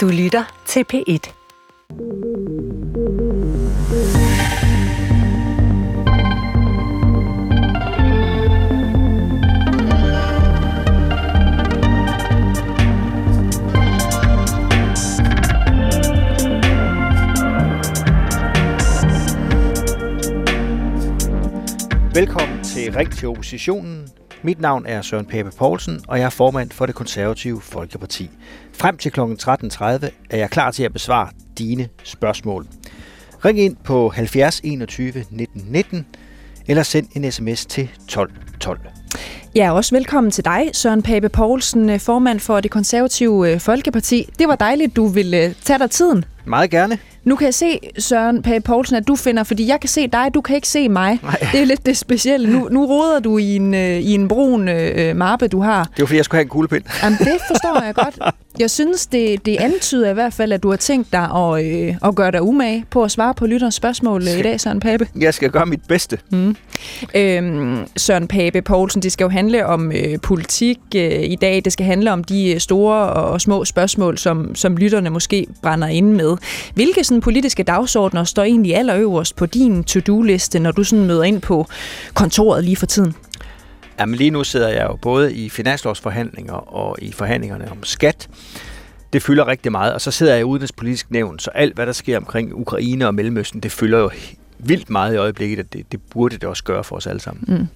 Du lytter til P1. Velkommen til Ring til oppositionen. Mit navn er Søren Pape Poulsen, og jeg er formand for det konservative Folkeparti. Frem til kl. 13.30 er jeg klar til at besvare dine spørgsmål. Ring ind på 70 21 19 19, eller send en sms til 12 12. Ja, også velkommen til dig, Søren Pape Poulsen, formand for det konservative øh, Folkeparti. Det var dejligt, du ville øh, tage dig tiden. Meget gerne. Nu kan jeg se, Søren Pape Poulsen, at du finder, fordi jeg kan se dig, du kan ikke se mig. Nej. Det er lidt det specielle. Nu, nu roder du i en, øh, i en brun øh, mappe, du har. Det var fordi, jeg skulle have en kuglepind. Jamen, det forstår jeg godt. Jeg synes, det, det antyder i hvert fald, at du har tænkt dig at, øh, at gøre dig umage på at svare på lytterens spørgsmål øh, i dag, Søren Pape. Jeg skal gøre mit bedste. Mm. Øhm, Søren Pape Poulsen, det skal jo handle om øh, politik øh, i dag. Det skal handle om de øh, store og små spørgsmål, som, som lytterne måske brænder ind med. Hvilke sådan, politiske dagsordner står egentlig allerøverst på din to-do-liste, når du sådan møder ind på kontoret lige for tiden? Jamen lige nu sidder jeg jo både i finanslovsforhandlinger og i forhandlingerne om skat. Det fylder rigtig meget, og så sidder jeg i udenrigspolitisk nævn, så alt hvad der sker omkring Ukraine og Mellemøsten, det fylder jo vildt meget i øjeblikket, og det, det burde det også gøre for os alle sammen. Mm.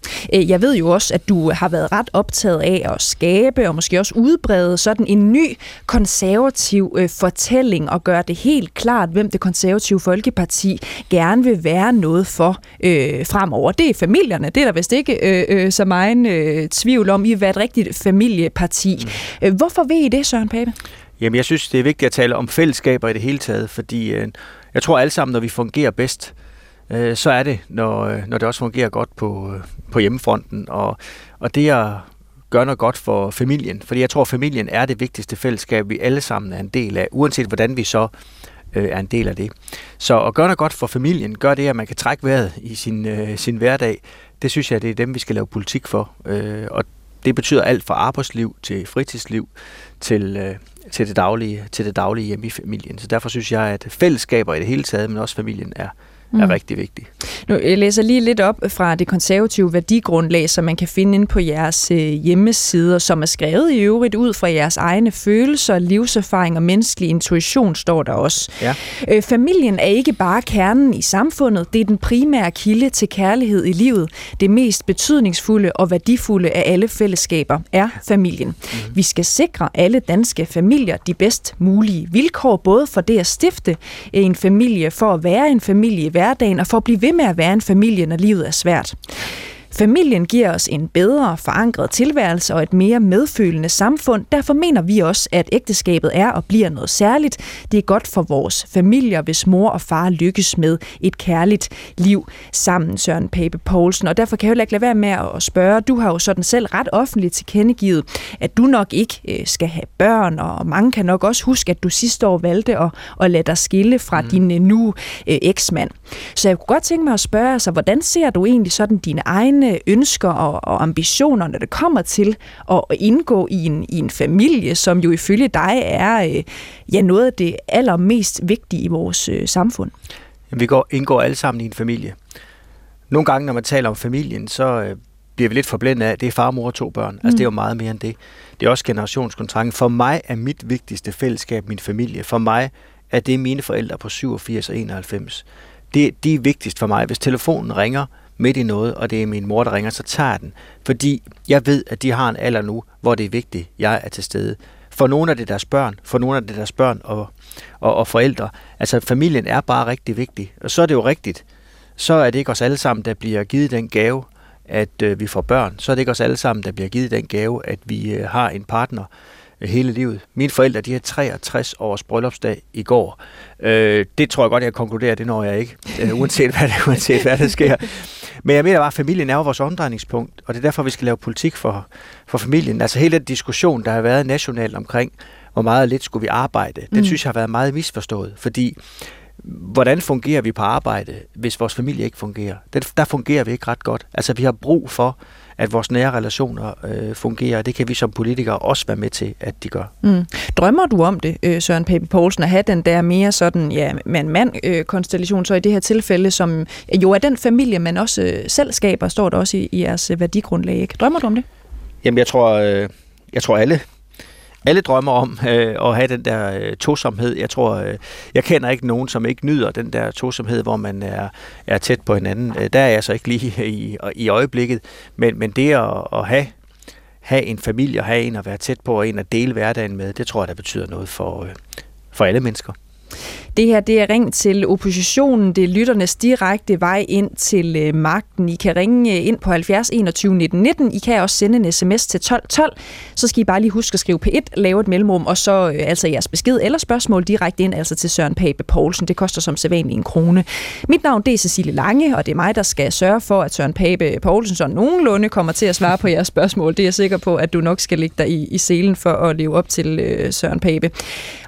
Jeg ved jo også, at du har været ret optaget af at skabe og måske også udbrede sådan en ny konservativ øh, fortælling og gøre det helt klart, hvem det konservative Folkeparti gerne vil være noget for øh, fremover. Det er familierne. Det er der vist ikke øh, øh, så meget øh, tvivl om. I vil være et rigtigt familieparti. Mm. Hvorfor vil I det, Søren Pape? Jamen, jeg synes, det er vigtigt at tale om fællesskaber i det hele taget, fordi øh, jeg tror alle sammen, når vi fungerer bedst, øh, så er det, når, øh, når det også fungerer godt på, øh, på hjemmefronten. Og, og det at gøre noget godt for familien, fordi jeg tror, familien er det vigtigste fællesskab, vi alle sammen er en del af, uanset hvordan vi så øh, er en del af det. Så at gøre noget godt for familien, gør det, at man kan trække vejret i sin, øh, sin hverdag, det synes jeg, det er dem, vi skal lave politik for. Øh, og det betyder alt fra arbejdsliv til fritidsliv til, øh, til, det daglige, til det daglige hjemme i familien. Så derfor synes jeg, at fællesskaber i det hele taget, men også familien er, er mm. rigtig vigtig. Nu, jeg læser lige lidt op fra det konservative værdigrundlag, som man kan finde inde på jeres øh, hjemmesider, som er skrevet i øvrigt ud fra jeres egne følelser, livserfaring og menneskelig intuition, står der også. Ja. Øh, familien er ikke bare kernen i samfundet, det er den primære kilde til kærlighed i livet. Det mest betydningsfulde og værdifulde af alle fællesskaber er familien. Mm. Vi skal sikre alle danske familier de bedst mulige vilkår, både for det at stifte en familie, for at være en familie i hverdagen og for at blive ved med at være en familie, når livet er svært. Familien giver os en bedre forankret tilværelse og et mere medfølende samfund. Derfor mener vi også, at ægteskabet er og bliver noget særligt. Det er godt for vores familier, hvis mor og far lykkes med et kærligt liv sammen, Søren Pape Poulsen. Og derfor kan jeg heller ikke lade være med at spørge. Du har jo sådan selv ret offentligt tilkendegivet, at du nok ikke øh, skal have børn, og mange kan nok også huske, at du sidste år valgte at, at lade dig skille fra mm. din øh, nu øh, eksmand. Så jeg kunne godt tænke mig at spørge, altså, hvordan ser du egentlig sådan dine egne egne ønsker og, og ambitioner, når det kommer til at indgå i en, i en familie, som jo ifølge dig er øh, ja, noget af det allermest vigtige i vores øh, samfund? Jamen, vi går, indgår alle sammen i en familie. Nogle gange, når man taler om familien, så øh, bliver vi lidt forblændet af, at det er far, mor og to børn. Altså, mm. det er jo meget mere end det. Det er også generationskontrakten. For mig er mit vigtigste fællesskab min familie. For mig er det mine forældre på 87 og 91. Det, de er vigtigst for mig. Hvis telefonen ringer, midt i noget, og det er min mor, der ringer, så tager jeg den. Fordi jeg ved, at de har en alder nu, hvor det er vigtigt, jeg er til stede. For nogle af det deres børn, for nogle af det deres børn og, og, og forældre. Altså familien er bare rigtig vigtig. Og så er det jo rigtigt. Så er det ikke os alle sammen, der bliver givet den gave, at øh, vi får børn. Så er det ikke os alle sammen, der bliver givet den gave, at vi øh, har en partner, øh, hele livet. Mine forældre, de har 63 års bryllupsdag i går. Øh, det tror jeg godt, jeg konkluderer, det når jeg ikke, øh, uanset, hvad det, uanset hvad der sker. Men jeg mener bare, at familien er jo vores omdrejningspunkt, og det er derfor, vi skal lave politik for, for familien. Altså hele den diskussion, der har været nationalt omkring, hvor meget lidt skulle vi arbejde, den mm. synes jeg har været meget misforstået, fordi hvordan fungerer vi på arbejde, hvis vores familie ikke fungerer? Der fungerer vi ikke ret godt. Altså vi har brug for, at vores nære relationer øh, fungerer, det kan vi som politikere også være med til, at de gør. Mm. Drømmer du om det, øh, Søren Pape Poulsen, at have den der mere sådan, ja, mand-mand-konstellation, øh, så i det her tilfælde, som jo er den familie, man også øh, selv skaber, står der også i, i jeres værdigrundlag, ikke? Drømmer du om det? Jamen, jeg tror, øh, jeg tror alle alle drømmer om øh, at have den der øh, tosomhed. Jeg tror, øh, jeg kender ikke nogen, som ikke nyder den der tosomhed, hvor man er, er tæt på hinanden. Øh, der er jeg så ikke lige i, i øjeblikket, men, men det at, at have have en familie og have en at være tæt på og en at dele hverdagen med, det tror jeg, der betyder noget for, øh, for alle mennesker. Det her det er ring til oppositionen. Det er lytternes direkte vej ind til øh, magten. I kan ringe øh, ind på 70 21 19 19. I kan også sende en sms til 12 12. Så skal I bare lige huske at skrive P1, lave et mellemrum, og så øh, altså jeres besked eller spørgsmål direkte ind altså til Søren Pape Poulsen. Det koster som sædvanligt en krone. Mit navn det er Cecilie Lange, og det er mig, der skal sørge for, at Søren Pape Poulsen så nogenlunde kommer til at svare på jeres spørgsmål. Det er jeg sikker på, at du nok skal ligge dig i, i selen for at leve op til øh, Søren Pape.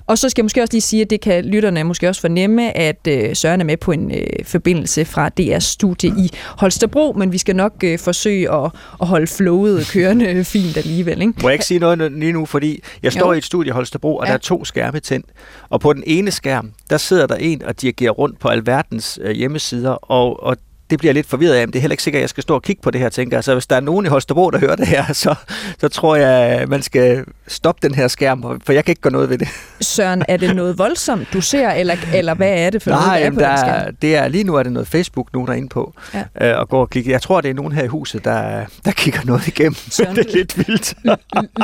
Og så skal jeg måske også lige sige, at det kan lytterne måske også fornemme, at øh, Søren er med på en øh, forbindelse fra DR's studie i Holstebro, men vi skal nok øh, forsøge at, at holde flowet kørende fint alligevel. Ikke? Må jeg ikke sige noget lige nu, fordi jeg står jo. i et studie i Holstebro, og ja. der er to skærme tændt, og på den ene skærm, der sidder der en og dirigerer rundt på alverdens øh, hjemmesider, og, og det bliver jeg lidt forvirret af, men det er heller ikke sikkert, at jeg skal stå og kigge på det her, tænker jeg. Så hvis der er nogen i Holstebro, der hører det her, så, så tror jeg, at man skal stoppe den her skærm, for jeg kan ikke gøre noget ved det. Søren, er det noget voldsomt, du ser, eller, eller hvad er det for Nej, noget, der er på der er, det er, lige nu er det noget Facebook, nogen er inde på, ja. øh, og går og klikker. Jeg tror, det er nogen her i huset, der, der kigger noget igennem. Søren, det er lidt vildt.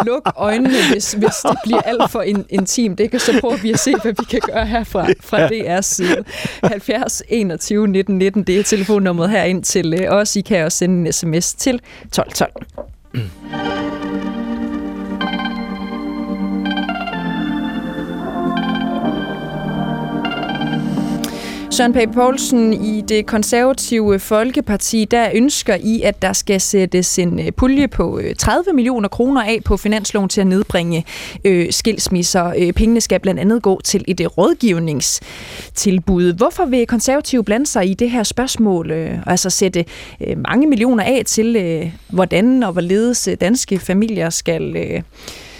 luk øjnene, hvis, hvis det bliver alt for in, intimt. Ikke? Så prøver vi at se, hvad vi kan gøre her fra, fra DR's side. 70 21 19 19, det er telefonen nummeret her ind til øh, os. I kan også sende en sms til 1212. Søren Pape Poulsen, i det konservative Folkeparti, der ønsker I, at der skal sættes en øh, pulje på øh, 30 millioner kroner af på finansloven til at nedbringe øh, skilsmisser. Øh, pengene skal blandt andet gå til et rådgivningstilbud. Hvorfor vil konservative blande sig i det her spørgsmål, øh, altså sætte øh, mange millioner af til, øh, hvordan og hvorledes danske familier skal, øh,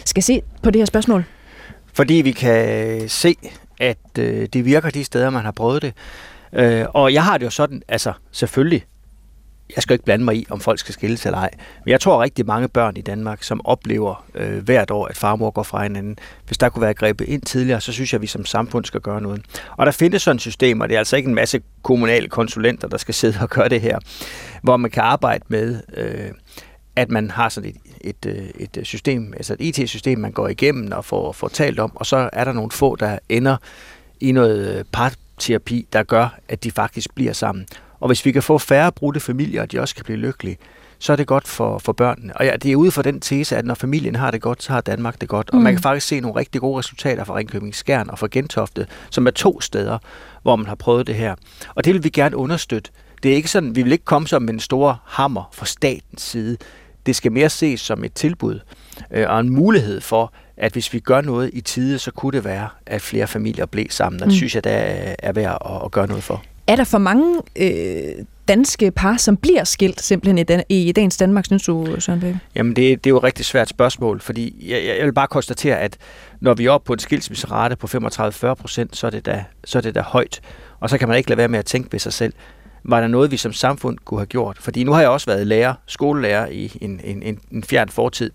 skal se på det her spørgsmål? Fordi vi kan se, at øh, det virker de steder, man har prøvet det. Øh, og jeg har det jo sådan, altså selvfølgelig, jeg skal ikke blande mig i, om folk skal skilles eller ej, men jeg tror rigtig mange børn i Danmark, som oplever øh, hvert år, at farmor går fra hinanden. Hvis der kunne være grebet ind tidligere, så synes jeg, at vi som samfund skal gøre noget. Og der findes sådan et system, og det er altså ikke en masse kommunale konsulenter, der skal sidde og gøre det her, hvor man kan arbejde med... Øh, at man har sådan et, et, øh, et øh, system, altså et IT-system, man går igennem og får, får talt om, og så er der nogle få, der ender i noget øh, parterapi, der gør, at de faktisk bliver sammen. Og hvis vi kan få færre brudte familier, og de også kan blive lykkelige, så er det godt for, for børnene. Og ja, det er ude for den tese, at når familien har det godt, så har Danmark det godt. Og mm. man kan faktisk se nogle rigtig gode resultater fra Ringkøbing Skjern og fra Gentofte, som er to steder, hvor man har prøvet det her. Og det vil vi gerne understøtte. Det er ikke sådan, vi vil ikke komme som en stor hammer fra statens side. Det skal mere ses som et tilbud øh, og en mulighed for, at hvis vi gør noget i tide, så kunne det være, at flere familier blev sammen. Og det mm. synes jeg, der er værd at, at gøre noget for. Er der for mange øh, danske par, som bliver skilt simpelthen i, den, i dagens Danmark, synes du, Søren Babe? Jamen, det, det er jo et rigtig svært spørgsmål, fordi jeg, jeg vil bare konstatere, at når vi er oppe på en skilsmisserate på 35-40 procent, så, er det da, så er det da højt. Og så kan man ikke lade være med at tænke ved sig selv, var der noget, vi som samfund kunne have gjort? Fordi nu har jeg også været lærer, skolelærer i en, en, en, en fjern fortid.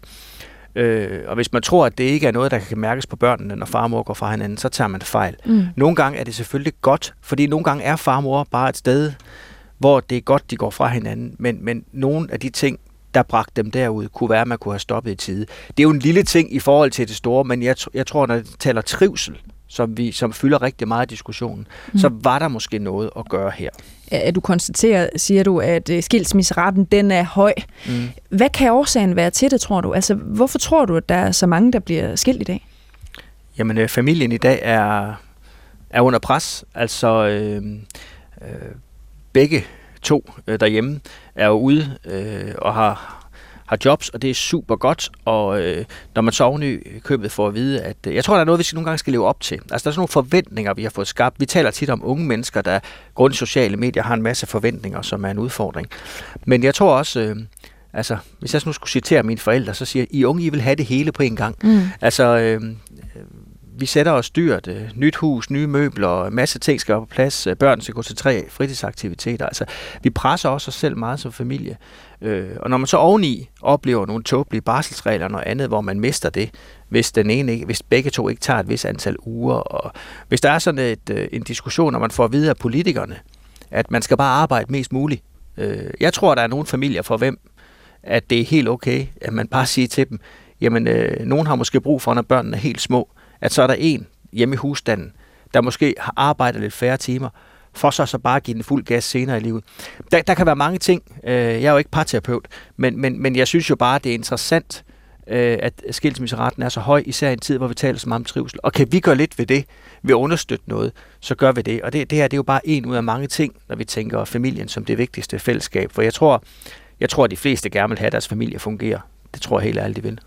Øh, og hvis man tror, at det ikke er noget, der kan mærkes på børnene, når far og mor går fra hinanden, så tager man fejl. Mm. Nogle gange er det selvfølgelig godt, fordi nogle gange er far og mor bare et sted, hvor det er godt, de går fra hinanden. Men, men nogle af de ting, der bragte dem derud, kunne være, at man kunne have stoppet i tide. Det er jo en lille ting i forhold til det store, men jeg, jeg tror, når det taler trivsel, som, vi, som fylder rigtig meget i diskussionen, mm. så var der måske noget at gøre her. At du konstaterer, siger du, at øh, skilsmisseraten den er høj. Mm. Hvad kan årsagen være til det, tror du? Altså, hvorfor tror du, at der er så mange, der bliver skilt i dag? Jamen, øh, familien i dag er, er under pres. Altså, øh, øh, begge to øh, derhjemme er jo ude øh, og har har jobs, og det er super godt, og øh, når man så oven i købet får at vide, at øh, jeg tror, der er noget, vi skal nogle gange skal leve op til. Altså, der er sådan nogle forventninger, vi har fået skabt. Vi taler tit om unge mennesker, der grund sociale medier har en masse forventninger, som er en udfordring. Men jeg tror også, øh, Altså, hvis jeg nu skulle citere mine forældre, så siger I unge, I vil have det hele på en gang. Mm. Altså, øh, vi sætter os dyrt, øh, nyt hus, nye møbler, masse ting skal op på plads, øh, børn skal gå til tre fritidsaktiviteter. Altså, vi presser også os selv meget som familie. Øh, og når man så oveni oplever nogle tåbelige barselsregler og noget andet, hvor man mister det, hvis, den ene ikke, hvis begge to ikke tager et vis antal uger, og hvis der er sådan et, øh, en diskussion, når man får videre af politikerne, at man skal bare arbejde mest muligt. Øh, jeg tror, der er nogle familier for hvem, at det er helt okay, at man bare siger til dem, jamen, øh, nogen har måske brug for, når børnene er helt små, at så er der en hjemme i husstanden, der måske har arbejdet lidt færre timer, for så så bare at give den fuld gas senere i livet. Der, der kan være mange ting. Øh, jeg er jo ikke parterapeut, men, men, men jeg synes jo bare, det er interessant, øh, at skilsmisseraten er så høj, især i en tid, hvor vi taler så meget om trivsel. Og kan vi gøre lidt ved det, ved at understøtte noget, så gør vi det. Og det, det her det er jo bare en ud af mange ting, når vi tænker familien som det vigtigste fællesskab. For jeg tror, jeg tror at de fleste gerne vil have, at deres familie fungerer. Det tror jeg helt ærligt, de vil.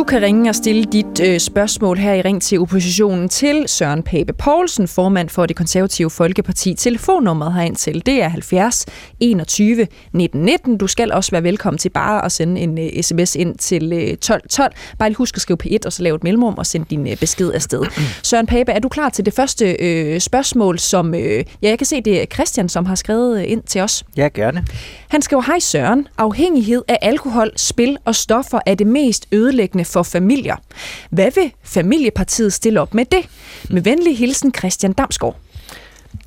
Du kan ringe og stille dit øh, spørgsmål her i Ring til oppositionen til Søren Pape Poulsen, formand for det konservative Folkeparti. Telefonnummeret herind til, det er 70 21 19 19. Du skal også være velkommen til bare at sende en øh, sms ind til øh, 12 12. Bare lige husk at skrive P1 og så lave et mellemrum og sende din øh, besked afsted. Søren Pape, er du klar til det første øh, spørgsmål, som øh, ja, jeg kan se, det er Christian, som har skrevet øh, ind til os? Ja, gerne. Han skriver, hej Søren, afhængighed af alkohol, spil og stoffer er det mest ødelæggende for familier. Hvad vil Familiepartiet stille op med det? Med venlig hilsen Christian Damsgaard.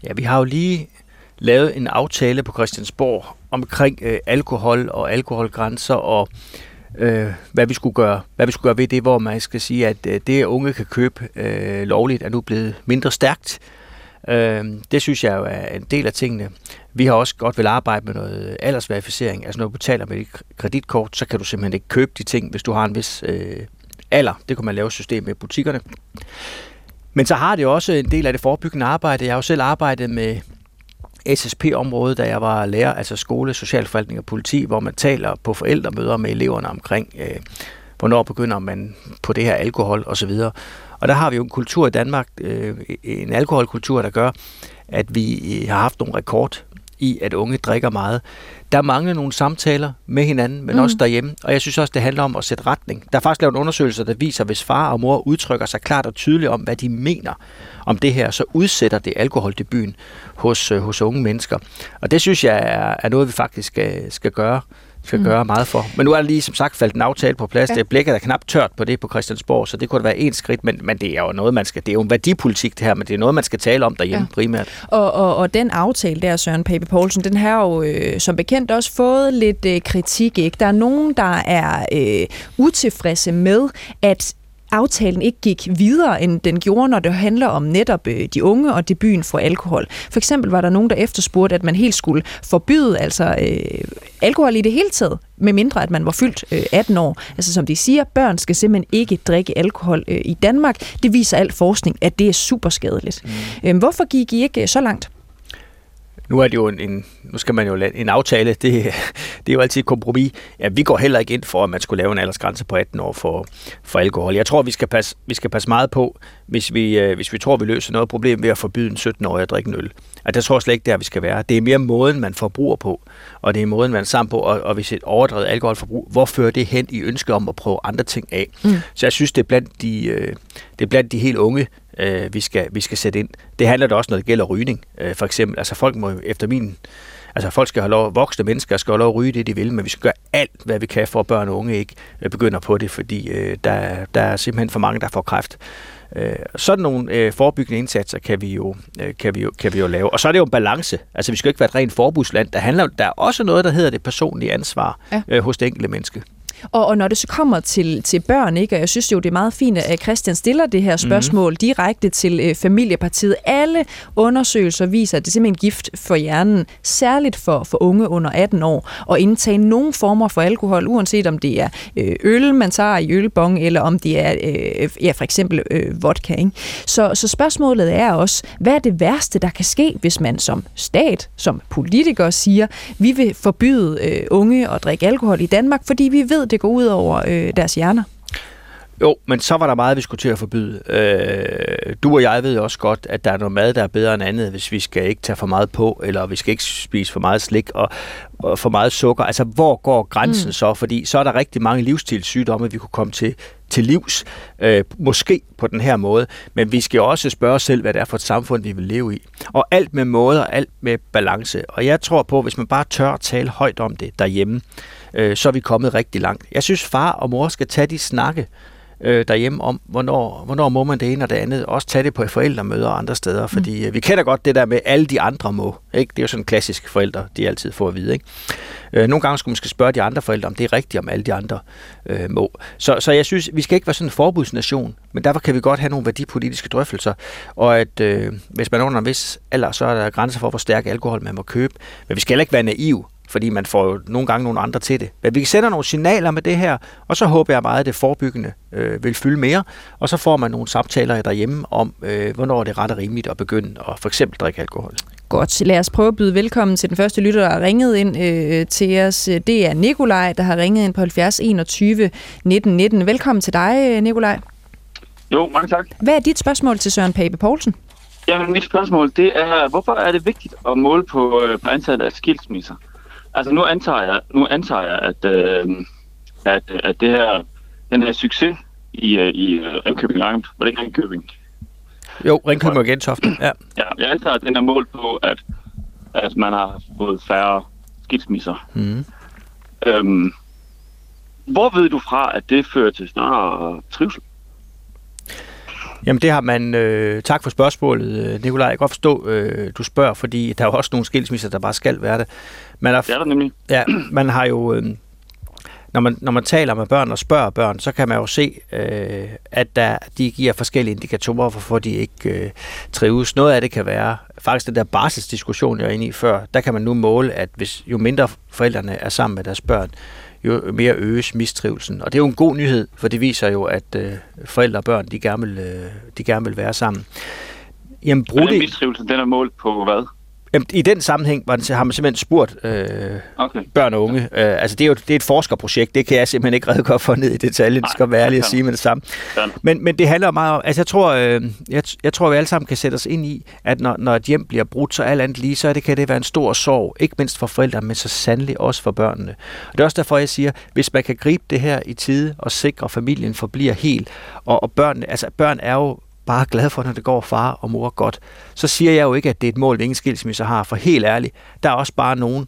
Ja, vi har jo lige lavet en aftale på Christiansborg omkring øh, alkohol og alkoholgrænser og øh, hvad vi skulle gøre, hvad vi skulle gøre ved det, hvor man skal sige, at øh, det, unge kan købe øh, lovligt, er nu blevet mindre stærkt. Øh, det synes jeg jo er en del af tingene. Vi har også godt vil arbejde med noget aldersverificering. Altså når du betaler med et kreditkort, så kan du simpelthen ikke købe de ting, hvis du har en vis øh, alder. Det kunne man lave et system med i butikkerne. Men så har det også en del af det forebyggende arbejde. Jeg har jo selv arbejdet med SSP-området, da jeg var lærer, altså skole, socialforvaltning og politi, hvor man taler på forældremøder med eleverne omkring, øh, hvornår begynder man på det her alkohol osv. Og der har vi jo en kultur i Danmark, øh, en alkoholkultur, der gør, at vi har haft nogle rekord i, at unge drikker meget. Der mangler nogle samtaler med hinanden, men mm. også derhjemme. Og jeg synes også, det handler om at sætte retning. Der er faktisk lavet en undersøgelse, der viser, at hvis far og mor udtrykker sig klart og tydeligt om, hvad de mener om det her, så udsætter det alkoholdebuten hos, øh, hos unge mennesker. Og det synes jeg er, er noget, vi faktisk skal, skal gøre skal mm. gøre meget for. Men nu er der lige som sagt faldt en aftale på plads. Ja. Det blikket er knap tørt på det på Christiansborg, så det kunne være en skridt, men, men det er jo noget, man skal, det er jo en værdipolitik det her, men det er noget, man skal tale om derhjemme ja. primært. Og, og, og den aftale der, Søren Pape Poulsen, den har jo øh, som bekendt også fået lidt øh, kritik. Ikke? Der er nogen, der er øh, utilfredse med, at aftalen ikke gik videre, end den gjorde, når det handler om netop øh, de unge og debuten for alkohol. For eksempel var der nogen, der efterspurgte, at man helt skulle forbyde altså øh, alkohol i det hele taget, med mindre at man var fyldt øh, 18 år. Altså som de siger, børn skal simpelthen ikke drikke alkohol øh, i Danmark. Det viser al forskning, at det er super skadeligt. Mm. Øh, hvorfor gik I ikke øh, så langt? Nu er det jo en, en nu skal man jo lave en aftale, det, det er jo altid et kompromis. Ja, vi går heller ikke ind for, at man skulle lave en aldersgrænse på 18 år for, for alkohol. Jeg tror, vi skal passe, vi skal passe meget på, hvis vi, øh, hvis vi tror, vi løser noget problem ved at forbyde en 17-årig at drikke en øl. At det tror jeg slet ikke, der vi skal være. Det er mere måden, man forbruger på, og det er måden, man er sammen på, og, og hvis et overdrevet alkoholforbrug, hvor fører det hen i ønske om at prøve andre ting af? Mm. Så jeg synes, det er blandt de, øh, det er blandt de helt unge, øh, vi, skal, vi skal sætte ind. Det handler da også, når det gælder rygning. Øh, for eksempel, altså folk må efter min Altså folk skal have lov, voksne mennesker skal have lov at ryge det, de vil, men vi skal gøre alt, hvad vi kan for, at børn og unge ikke øh, begynder på det, fordi øh, der, der er simpelthen for mange, der får kræft. Øh, sådan nogle øh, forebyggende indsatser kan vi, jo, øh, kan, vi jo, kan vi jo lave. Og så er det jo en balance. Altså vi skal ikke være et rent forbudsland. Der, handler, der er også noget, der hedder det personlige ansvar ja. øh, hos det enkelte menneske. Og, og når det så kommer til, til børn, ikke, og jeg synes jo, det er meget fint, at Christian stiller det her spørgsmål mm-hmm. direkte til øh, Familiepartiet. Alle undersøgelser viser, at det er simpelthen gift for hjernen, særligt for, for unge under 18 år, at indtage nogle former for alkohol, uanset om det er øh, øl, man tager i ølbong, eller om det er øh, ja, for eksempel øh, vodka. Ikke? Så, så spørgsmålet er også, hvad er det værste, der kan ske, hvis man som stat, som politiker siger, vi vil forbyde øh, unge at drikke alkohol i Danmark, fordi vi ved, det går ud over øh, deres hjerner? Jo, men så var der meget, vi skulle til at forbyde. Øh, du og jeg ved også godt, at der er noget mad, der er bedre end andet, hvis vi skal ikke tage for meget på, eller vi skal ikke spise for meget slik og, og for meget sukker. Altså, hvor går grænsen mm. så? Fordi så er der rigtig mange livsstilssygdomme, vi kunne komme til, til livs, øh, måske på den her måde, men vi skal også spørge os selv, hvad det er for et samfund, vi vil leve i. Og alt med måde og alt med balance. Og jeg tror på, hvis man bare tør at tale højt om det derhjemme, øh, så er vi kommet rigtig langt. Jeg synes, far og mor skal tage de snakke øh, derhjemme om, hvornår, hvornår må man det ene og det andet. Også tage det på forældremøder og andre steder, fordi mm. øh, vi kender godt det der med, alle de andre må. Ikke? Det er jo sådan en klassisk forældre, de altid får at vide. Ikke? Øh, nogle gange skulle man skal spørge de andre forældre, om det er rigtigt, om alle de andre øh, må. Så, så jeg synes, vi skal ikke være sådan en forbudsnation, men derfor kan vi godt have nogle værdipolitiske drøftelser, og at øh, hvis man er under en vis alder, så er der grænser for, hvor stærk alkohol man må købe. Men vi skal heller ikke være naiv fordi man får jo nogle gange nogle andre til det. Men vi sender nogle signaler med det her, og så håber jeg meget, at det forebyggende øh, vil fylde mere, og så får man nogle samtaler derhjemme om, øh, hvornår det er ret og rimeligt at begynde at for eksempel drikke alkohol. Godt, lad os prøve at byde velkommen til den første lytter, der har ringet ind øh, til os. Det er Nikolaj, der har ringet ind på 70 21 19 19. Velkommen til dig, Nikolaj. Jo, mange tak. Hvad er dit spørgsmål til Søren Pape Poulsen? Jamen, mit spørgsmål, det er, hvorfor er det vigtigt at måle på, øh, på antallet af skilsmisser? Altså nu antager jeg, nu antager jeg at, øh, at, at det her, den her succes i, øh, i øh, Ringkøbing Amt, var det ikke Ringkøbing? Jo, Ringkøbing og Gentofte, ja. Ja, jeg antager, at den er mål på, at, at man har fået færre skilsmisser. Mm. Øhm, hvor ved du fra, at det fører til større trivsel? Jamen det har man, øh, tak for spørgsmålet, øh, Nikolaj. Jeg kan godt forstå, øh, du spørger, fordi der er jo også nogle skilsmisser, der bare skal være det. Man er, det er der nemlig. Ja, man har jo, øh, når, man, når man taler med børn og spørger børn, så kan man jo se, øh, at der, de giver forskellige indikatorer, hvorfor de ikke øh, trives. Noget af det kan være, faktisk den der barselsdiskussion, jeg er inde i før, der kan man nu måle, at hvis jo mindre forældrene er sammen med deres børn, jo mere øges mistrivelsen. Og det er jo en god nyhed, for det viser jo, at øh, forældre og børn, de gerne vil, øh, de gerne vil være sammen. Jamen, brug det... mistrivelsen, den er målt på hvad? Jamen, I den sammenhæng var det, har man simpelthen spurgt øh, okay. børn og unge. Øh, altså, det er jo det er et forskerprojekt. Det kan jeg simpelthen ikke redegøre for ned i detaljen. Det skal være ærlig at sige med det samme. Men, men det handler meget om... Altså, jeg tror, øh, jeg, jeg tror, vi alle sammen kan sætte os ind i, at når, når et hjem bliver brudt, så alt andet lige, så det, kan det være en stor sorg. Ikke mindst for forældrene, men så sandelig også for børnene. Og det er også derfor, jeg siger, hvis man kan gribe det her i tide og sikre, at familien forbliver helt, og, og børnene, altså børn er jo bare glad for, når det går far og mor godt, så siger jeg jo ikke, at det er et mål, ingen skilsmisse har. For helt ærligt, der er også bare nogen,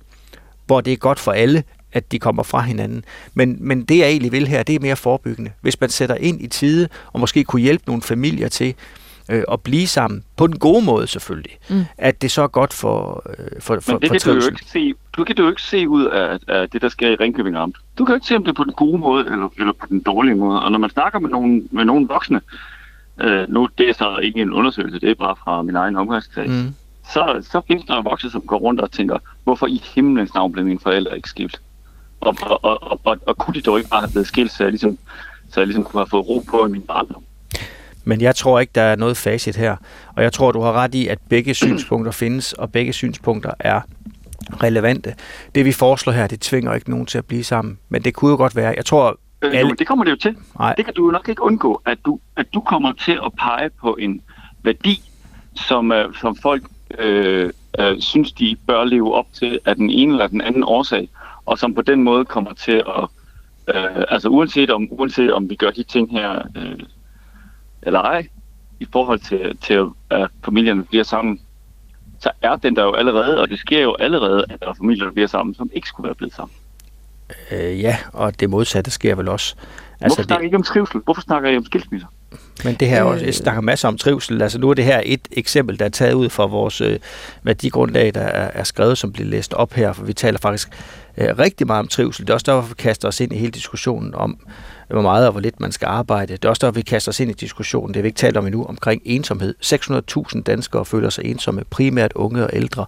hvor det er godt for alle, at de kommer fra hinanden. Men, men det, jeg egentlig vil her, det er mere forebyggende. Hvis man sætter ind i tide, og måske kunne hjælpe nogle familier til øh, at blive sammen, på den gode måde selvfølgelig, mm. at det så er godt for, øh, for, for Men det for kan du jo ikke se, du kan du jo ikke se ud af, af det, der sker i Ringkøbing Amt. Du kan jo ikke se, om det er på den gode måde, eller, eller på den dårlige måde. Og når man snakker med nogle, med nogle voksne, øh, nu det er så ikke en undersøgelse, det er bare fra min egen omgangskreds, mm. så, så findes der voksne, som går rundt og tænker, hvorfor i himlens navn blev mine forældre ikke skilt? Og, og, og, og, og, kunne de dog ikke bare have blevet skilt, så jeg ligesom, så jeg ligesom kunne have fået ro på i min barndom? Men jeg tror ikke, der er noget facit her. Og jeg tror, du har ret i, at begge synspunkter findes, og begge synspunkter er relevante. Det vi foreslår her, det tvinger ikke nogen til at blive sammen. Men det kunne jo godt være, jeg tror, Øh, alle... Det kommer det jo til. Nej. Det kan du jo nok ikke undgå, at du, at du kommer til at pege på en værdi, som, uh, som folk øh, øh, synes, de bør leve op til af den ene eller den anden årsag, og som på den måde kommer til at, øh, altså uanset om, uanset om vi gør de ting her øh, eller ej, i forhold til, til at familierne bliver sammen, så er den der jo allerede, og det sker jo allerede, at der er familier, der bliver sammen, som ikke skulle være blevet sammen. Øh, ja, og det modsatte sker vel også. Altså, Hvorfor snakker I ikke om trivsel? Hvorfor snakker I om skilsmisser? Men det her øh, også, jeg snakker masser om trivsel. Altså nu er det her et eksempel, der er taget ud fra vores øh, værdigrundlag, der er, er skrevet, som bliver læst op her, for vi taler faktisk øh, rigtig meget om trivsel. Det er også derfor, vi kaster os ind i hele diskussionen om, hvor meget og hvor lidt man skal arbejde. Det er også derfor, vi kaster os ind i diskussionen, det har vi ikke talt om endnu, omkring ensomhed. 600.000 danskere føler sig ensomme, primært unge og ældre.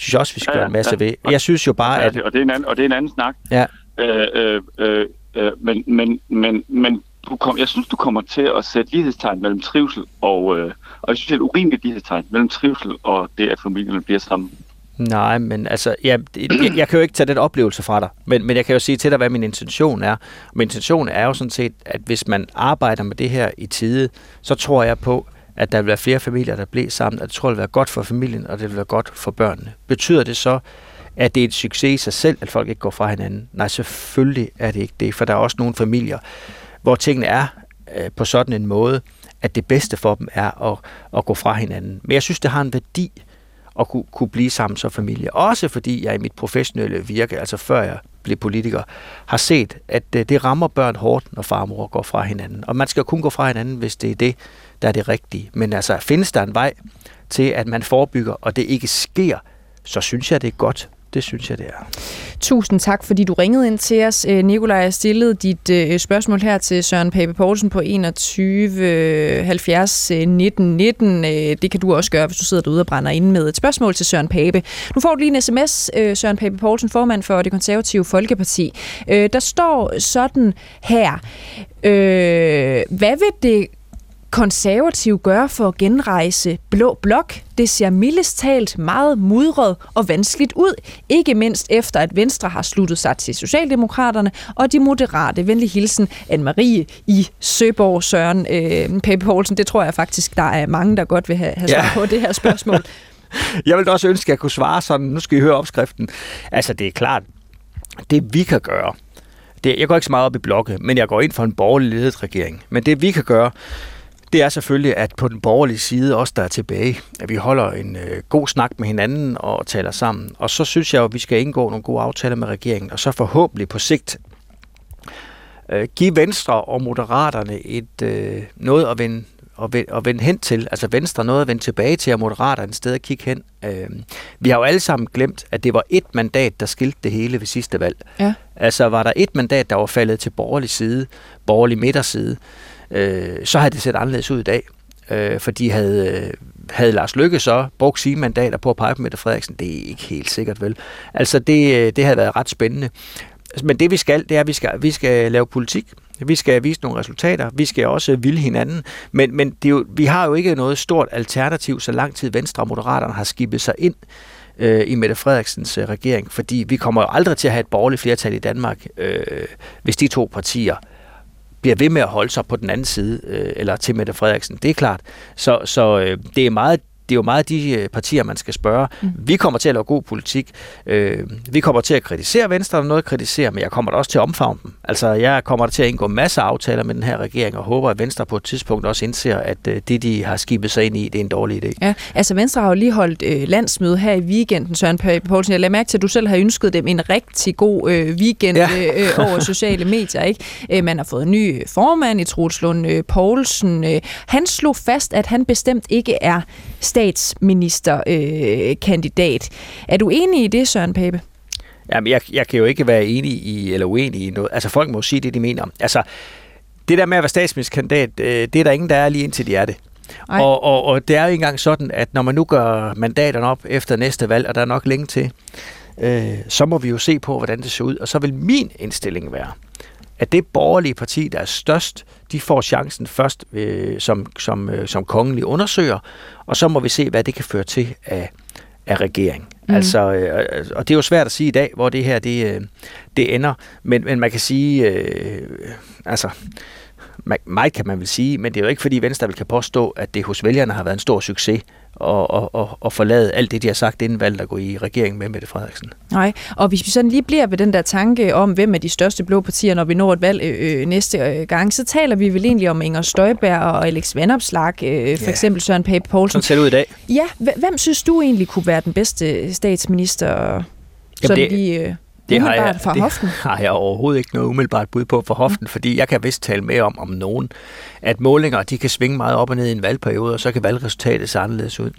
Synes jeg også, vi skal ja, gøre en masse ja. ved. Jeg synes jo bare, at... Og det er en anden, og det er en anden snak. Ja. Øh, øh, øh, øh, men, men, men, men du kom, jeg synes, du kommer til at sætte lighedstegn mellem trivsel og, øh, og jeg synes, det er et urimeligt lighedstegn mellem trivsel og det, at familierne bliver sammen. Nej, men altså, ja, jeg, jeg kan jo ikke tage den oplevelse fra dig, men, men jeg kan jo sige til dig, hvad min intention er. Min intention er jo sådan set, at hvis man arbejder med det her i tide, så tror jeg på, at der vil være flere familier, der bliver sammen, at det tror, jeg vil være godt for familien, og det vil være godt for børnene. Betyder det så, at det er et succes i sig selv, at folk ikke går fra hinanden? Nej, selvfølgelig er det ikke det, for der er også nogle familier, hvor tingene er øh, på sådan en måde, at det bedste for dem er at, at gå fra hinanden. Men jeg synes, det har en værdi at kunne, kunne blive sammen som familie. Også fordi jeg i mit professionelle virke, altså før jeg blev politiker, har set, at øh, det rammer børn hårdt, når far og mor går fra hinanden. Og man skal kun gå fra hinanden, hvis det er det, der er det rigtige. Men altså, findes der en vej til, at man forebygger, og det ikke sker, så synes jeg, det er godt. Det synes jeg, det er. Tusind tak, fordi du ringede ind til os. Øh, Nikolaj, jeg stillede dit øh, spørgsmål her til Søren Pape Poulsen på 21 70 19 19. Det kan du også gøre, hvis du sidder derude og brænder ind med et spørgsmål til Søren Pape. Nu får du lige en sms, øh, Søren Pape Poulsen, formand for det konservative Folkeparti. Der står sådan her. Hvad vil det konservativ gøre for at genrejse Blå Blok? Det ser mildest talt meget mudret og vanskeligt ud, ikke mindst efter at Venstre har sluttet sig til Socialdemokraterne og de moderate. Venlig hilsen, Anne-Marie i Søborg, Søren øh, Pape Poulsen. Det tror jeg faktisk, der er mange, der godt vil have, have svar ja. på det her spørgsmål. jeg vil også ønske, at jeg kunne svare sådan. Nu skal I høre opskriften. Altså, det er klart, det vi kan gøre, det, jeg går ikke så meget op i blokke, men jeg går ind for en borgerlig ledet regering. Men det vi kan gøre, det er selvfølgelig, at på den borgerlige side, også der er tilbage, at vi holder en øh, god snak med hinanden og taler sammen. Og så synes jeg at vi skal indgå nogle gode aftaler med regeringen, og så forhåbentlig på sigt øh, give Venstre og Moderaterne et øh, noget at vende, at, vende, at vende hen til. Altså Venstre noget at vende tilbage til, og Moderaterne et sted at kigge hen. Øh, vi har jo alle sammen glemt, at det var et mandat, der skilte det hele ved sidste valg. Ja. Altså var der et mandat, der var faldet til borgerlig side, borgerlig midterside, øh, så havde det set anderledes ud i dag. Øh, fordi havde, øh, havde Lars Lykke så brugt sine mandater på at pege på Mette Frederiksen, det er ikke helt sikkert vel. Altså det, øh, det havde været ret spændende. Altså, men det vi skal, det er, at vi skal, vi skal lave politik. Vi skal vise nogle resultater. Vi skal også ville hinanden. Men, men det er jo, vi har jo ikke noget stort alternativ, så lang tid Venstre og Moderaterne har skibet sig ind øh, i Mette Frederiksens øh, regering. Fordi vi kommer jo aldrig til at have et borgerligt flertal i Danmark, øh, hvis de to partier bliver ved med at holde sig på den anden side, øh, eller til Mette Frederiksen. Det er klart. Så, så øh, det er meget det er jo meget de øh, partier, man skal spørge. Mm. Vi kommer til at lave god politik. Øh, vi kommer til at kritisere Venstre, når noget at kritisere, men jeg kommer da også til at omfavne dem. Altså, jeg kommer til at indgå masser af aftaler med den her regering, og håber, at Venstre på et tidspunkt også indser, at øh, det, de har skibet sig ind i, det er en dårlig idé. Ja, altså Venstre har jo lige holdt øh, landsmøde her i weekenden, Søren Pape Poulsen. Jeg lader mærke til, at du selv har ønsket dem en rigtig god øh, weekend ja. øh, øh over sociale medier. Ikke? Øh, man har fået en ny formand i Troels Lund øh, Poulsen. Øh, han slog fast, at han bestemt ikke er statsministerkandidat. Øh, er du enig i det, Søren Pape? Jamen, jeg, jeg kan jo ikke være enig i, eller uenig i noget. Altså, folk må sige det, de mener. Altså, det der med at være statsministerkandidat, øh, det er der ingen, der er lige indtil de er det. Og, og, og det er jo engang sådan, at når man nu gør mandaterne op efter næste valg, og der er nok længe til, øh, så må vi jo se på, hvordan det ser ud. Og så vil min indstilling være, at det borgerlige parti, der er størst, de får chancen først øh, som, som, øh, som kongelig undersøger, og så må vi se, hvad det kan føre til af, af regering. Mm. Altså, øh, og det er jo svært at sige i dag, hvor det her det, øh, det ender, men, men man kan sige, øh, altså, meget kan man vel sige, men det er jo ikke fordi Venstre vil kan påstå, at det hos vælgerne har været en stor succes og, og, og, og forlade alt det, de har sagt inden valget at gå i regering med Mette Frederiksen. Nej, og hvis vi sådan lige bliver ved den der tanke om, hvem er de største blå partier, når vi når et valg øh, øh næste øh, gang, så taler vi vel egentlig om Inger Støjberg og Alex Vandopslag, øh, for ja. eksempel Søren Pape Poulsen. Sådan ser ud i dag. Ja, hvem synes du egentlig kunne være den bedste statsminister? Jamen sådan det, lige, øh det har jeg, fra det hoften? har jeg overhovedet ikke noget umiddelbart bud på for hoften, mm. fordi jeg kan vist tale med om, om nogen, at målinger de kan svinge meget op og ned i en valgperiode, og så kan valgresultatet se anderledes ud.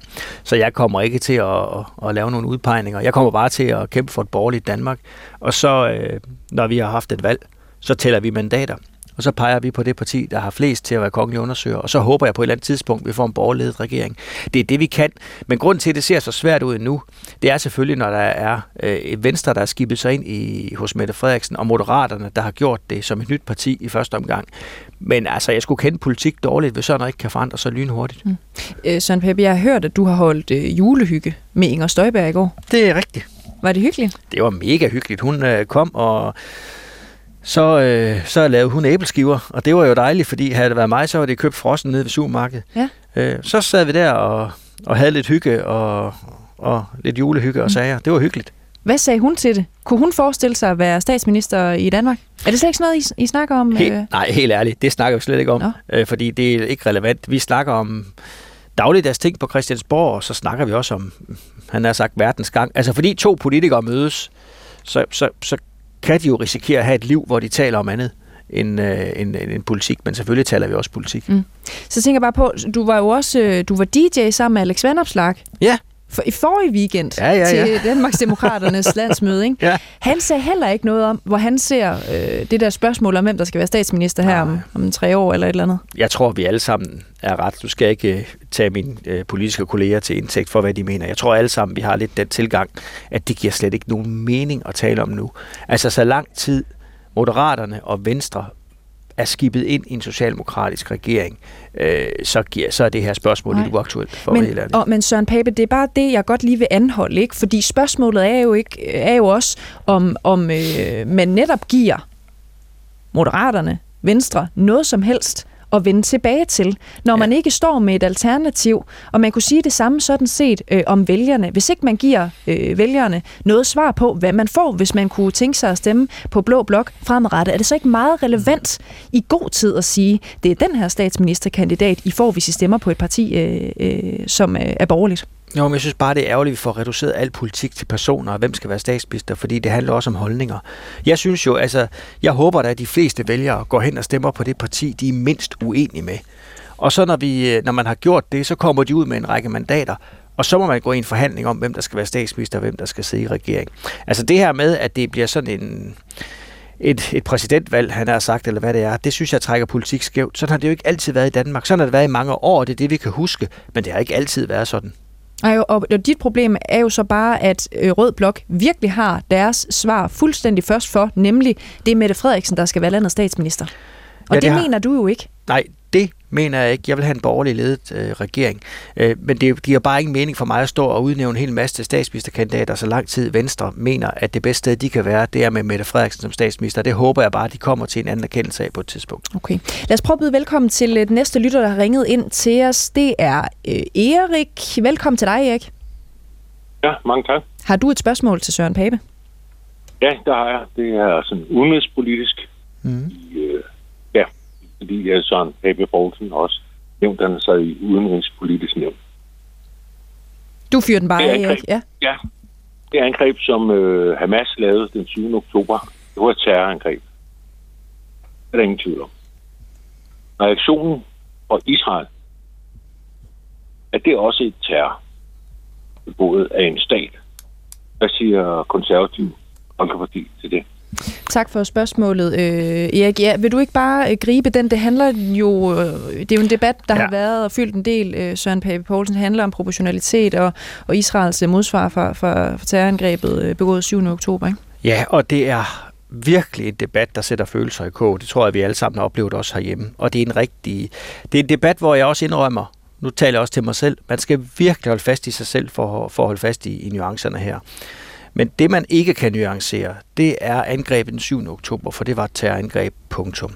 Så jeg kommer ikke til at, at, at lave nogle udpegninger. Jeg kommer bare til at kæmpe for et borgerligt Danmark, og så, øh, når vi har haft et valg, så tæller vi mandater. Og så peger vi på det parti, der har flest til at være kongelig undersøger, og så håber jeg på et eller andet tidspunkt, vi får en borgerledet regering. Det er det, vi kan. Men grund til, at det ser så svært ud nu, det er selvfølgelig, når der er øh, et venstre, der er skibet sig ind i, hos Mette Frederiksen, og Moderaterne, der har gjort det som et nyt parti i første omgang. Men altså, jeg skulle kende politik dårligt, hvis sådan noget ikke kan forandre sig lynhurtigt. Mm. Øh, Søren Peppe, jeg har hørt, at du har holdt øh, julehygge med Inger Støjberg i går. Det er rigtigt. Var det hyggeligt? Det var mega hyggeligt. Hun øh, kom, og så, øh, så lavede hun æbleskiver, og det var jo dejligt, fordi havde det været mig, så var det købt frossen nede ved supermarkedet. Ja. Øh, så sad vi der og, og havde lidt hygge og, og lidt julehygge og mm. sager. Det var hyggeligt. Hvad sagde hun til det? Kunne hun forestille sig at være statsminister i Danmark? Er det slet ikke sådan noget, I, I snakker om? Helt, øh? Nej, helt ærligt, det snakker vi slet ikke om, øh, fordi det er ikke relevant. Vi snakker om dagligdags ting på Christiansborg, og så snakker vi også om, han har sagt, verdens gang. Altså fordi to politikere mødes, så, så, så kan de jo risikere at have et liv, hvor de taler om andet end, øh, end, end politik, men selvfølgelig taler vi også politik. Mm. Så tænker jeg bare på, du var jo også øh, du var DJ sammen med Alex Vandopslag. Ja for, i forrige weekend ja, ja, ja. til Danmarks Demokraternes landsmøde. Ikke? Ja. Han sagde heller ikke noget om, hvor han ser øh, det der spørgsmål om, hvem der skal være statsminister her om, om tre år eller et eller andet. Jeg tror, vi alle sammen er ret. Du skal ikke øh, tage mine øh, politiske kolleger til indtægt for, hvad de mener. Jeg tror alle sammen, vi har lidt den tilgang, at det giver slet ikke nogen mening at tale om nu. Altså så lang tid Moderaterne og Venstre er skibet ind i en socialdemokratisk regering, øh, så, giver, så er det her spørgsmål Nej. lidt uaktuelt for men, hele og, Men Søren Pape, det er bare det, jeg godt lige vil anholde, ikke? fordi spørgsmålet er jo, ikke, er jo også, om, om øh, man netop giver Moderaterne, Venstre, noget som helst at vende tilbage til, når ja. man ikke står med et alternativ. Og man kunne sige det samme sådan set øh, om vælgerne. Hvis ikke man giver øh, vælgerne noget svar på, hvad man får, hvis man kunne tænke sig at stemme på Blå Blok fremadrettet, er det så ikke meget relevant i god tid at sige, det er den her statsministerkandidat, I får, hvis I stemmer på et parti, øh, øh, som øh, er borgerligt? Jo, men jeg synes bare, det er ærgerligt, at vi får reduceret al politik til personer, og hvem skal være statsminister, fordi det handler også om holdninger. Jeg synes jo, altså, jeg håber da, at de fleste vælgere går hen og stemmer på det parti, de er mindst uenige med. Og så når, vi, øh, når man har gjort det, så kommer de ud med en række mandater, og så må man gå i en forhandling om, hvem der skal være statsminister, og hvem der skal sidde i regering. Altså det her med, at det bliver sådan en, et, et præsidentvalg, han har sagt, eller hvad det er, det synes jeg trækker politik skævt. Sådan har det jo ikke altid været i Danmark. Sådan har det været i mange år, og det er det, vi kan huske. Men det har ikke altid været sådan. Og, og dit problem er jo så bare, at øh, Rød Blok virkelig har deres svar fuldstændig først for, nemlig det er Mette Frederiksen, der skal være landets statsminister. Og ja, det, det har... mener du jo ikke. Nej, mener jeg ikke. Jeg vil have en borgerlig ledet øh, regering. Øh, men det giver bare ingen mening for mig at stå og udnævne en hel masse statsministerkandidater, så lang tid Venstre mener, at det bedste sted, de kan være, det er med Mette Frederiksen som statsminister. Det håber jeg bare, at de kommer til en anden erkendelse af på et tidspunkt. Okay. Lad os prøve at byde velkommen til øh, den næste lytter, der har ringet ind til os. Det er øh, Erik. Velkommen til dig, Erik. Ja, mange tak. Har du et spørgsmål til Søren Pape? Ja, det har jeg. Det er sådan udenrigspolitisk. Mm. I, øh, fordi jeg Søren Pape Poulsen også nævnt, han sig i udenrigspolitisk nævn. Du fyrer den bare af, Erik. Ja. ja. Det er angreb, som øh, Hamas lavede den 7. oktober. Det var et terrorangreb. Det er der ingen tvivl om. Reaktionen fra Israel, at det er også et terror, begået af en stat. Hvad siger konservativ Folkeparti til det? Tak for spørgsmålet, øh, Erik. Ja, vil du ikke bare øh, gribe den? Det handler jo, øh, det er jo en debat, der ja. har været og fyldt en del. Øh, Søren Pape Poulsen handler om proportionalitet og, og Israels øh, modsvar for, for, for terrorangrebet øh, begået 7. oktober. Ikke? Ja, og det er virkelig en debat, der sætter følelser i kog. Det tror jeg, vi alle sammen har oplevet også herhjemme. Og det er en rigtig... Det er en debat, hvor jeg også indrømmer, nu taler jeg også til mig selv, man skal virkelig holde fast i sig selv for, for at holde fast i, i nuancerne her. Men det, man ikke kan nuancere, det er angrebet den 7. oktober, for det var et terrorangreb, punktum.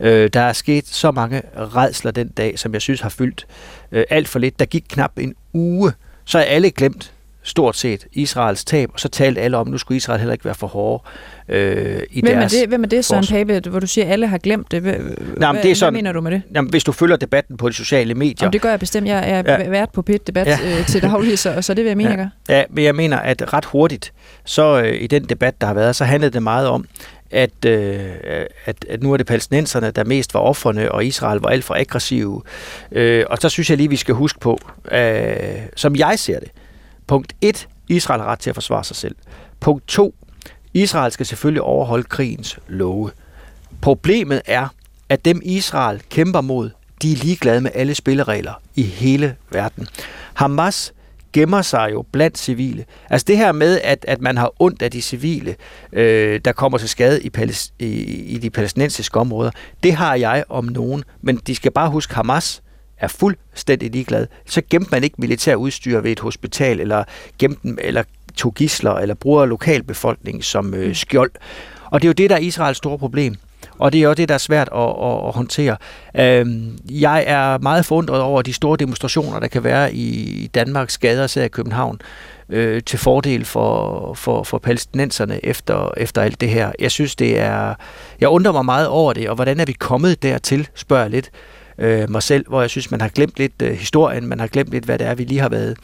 Øh, der er sket så mange redsler den dag, som jeg synes har fyldt øh, alt for lidt. Der gik knap en uge, så er alle glemt stort set Israels tab, og så talte alle om, at nu skulle Israel heller ikke være for hårde øh, i hvem deres er det, Hvem er det, Søren Pape, hvor du siger, at alle har glemt det? Hvad, jamen, det er sådan, hvad mener du med det? Jamen, hvis du følger debatten på de sociale medier... Jamen, det gør jeg bestemt. Jeg er ja. vært på pit debat ja. øh, til daglig, så, så det vil jeg mene, ja. jeg gør. Ja, men jeg mener, at ret hurtigt, så øh, i den debat, der har været, så handlede det meget om, at, øh, at, at nu er det palæstinenserne, der mest var offerne, og Israel var alt for aggressive. Øh, og så synes jeg lige, vi skal huske på, øh, som jeg ser det, punkt 1, Israel har ret til at forsvare sig selv. Punkt 2. Israel skal selvfølgelig overholde krigens love. Problemet er, at dem Israel kæmper mod, de er ligeglade med alle spilleregler i hele verden. Hamas gemmer sig jo blandt civile. Altså det her med, at, at man har ondt af de civile, øh, der kommer til skade i, palæst, i, i de palæstinensiske områder, det har jeg om nogen. Men de skal bare huske, Hamas er fuldstændig ligeglad. Så gemte man ikke militær udstyr ved et hospital, eller gemte dem, eller tog gisler, eller bruger lokalbefolkningen som øh, skjold. Og det er jo det, der er Israels store problem. Og det er jo det, der er svært at, at, at håndtere. Øhm, jeg er meget forundret over de store demonstrationer, der kan være i Danmarks gader, især i København, øh, til fordel for, for, for palæstinenserne efter, efter alt det her. Jeg synes, det er... Jeg undrer mig meget over det, og hvordan er vi kommet dertil, spørger jeg lidt øh, mig selv, hvor jeg synes, man har glemt lidt øh, historien, man har glemt lidt, hvad det er, vi lige har været,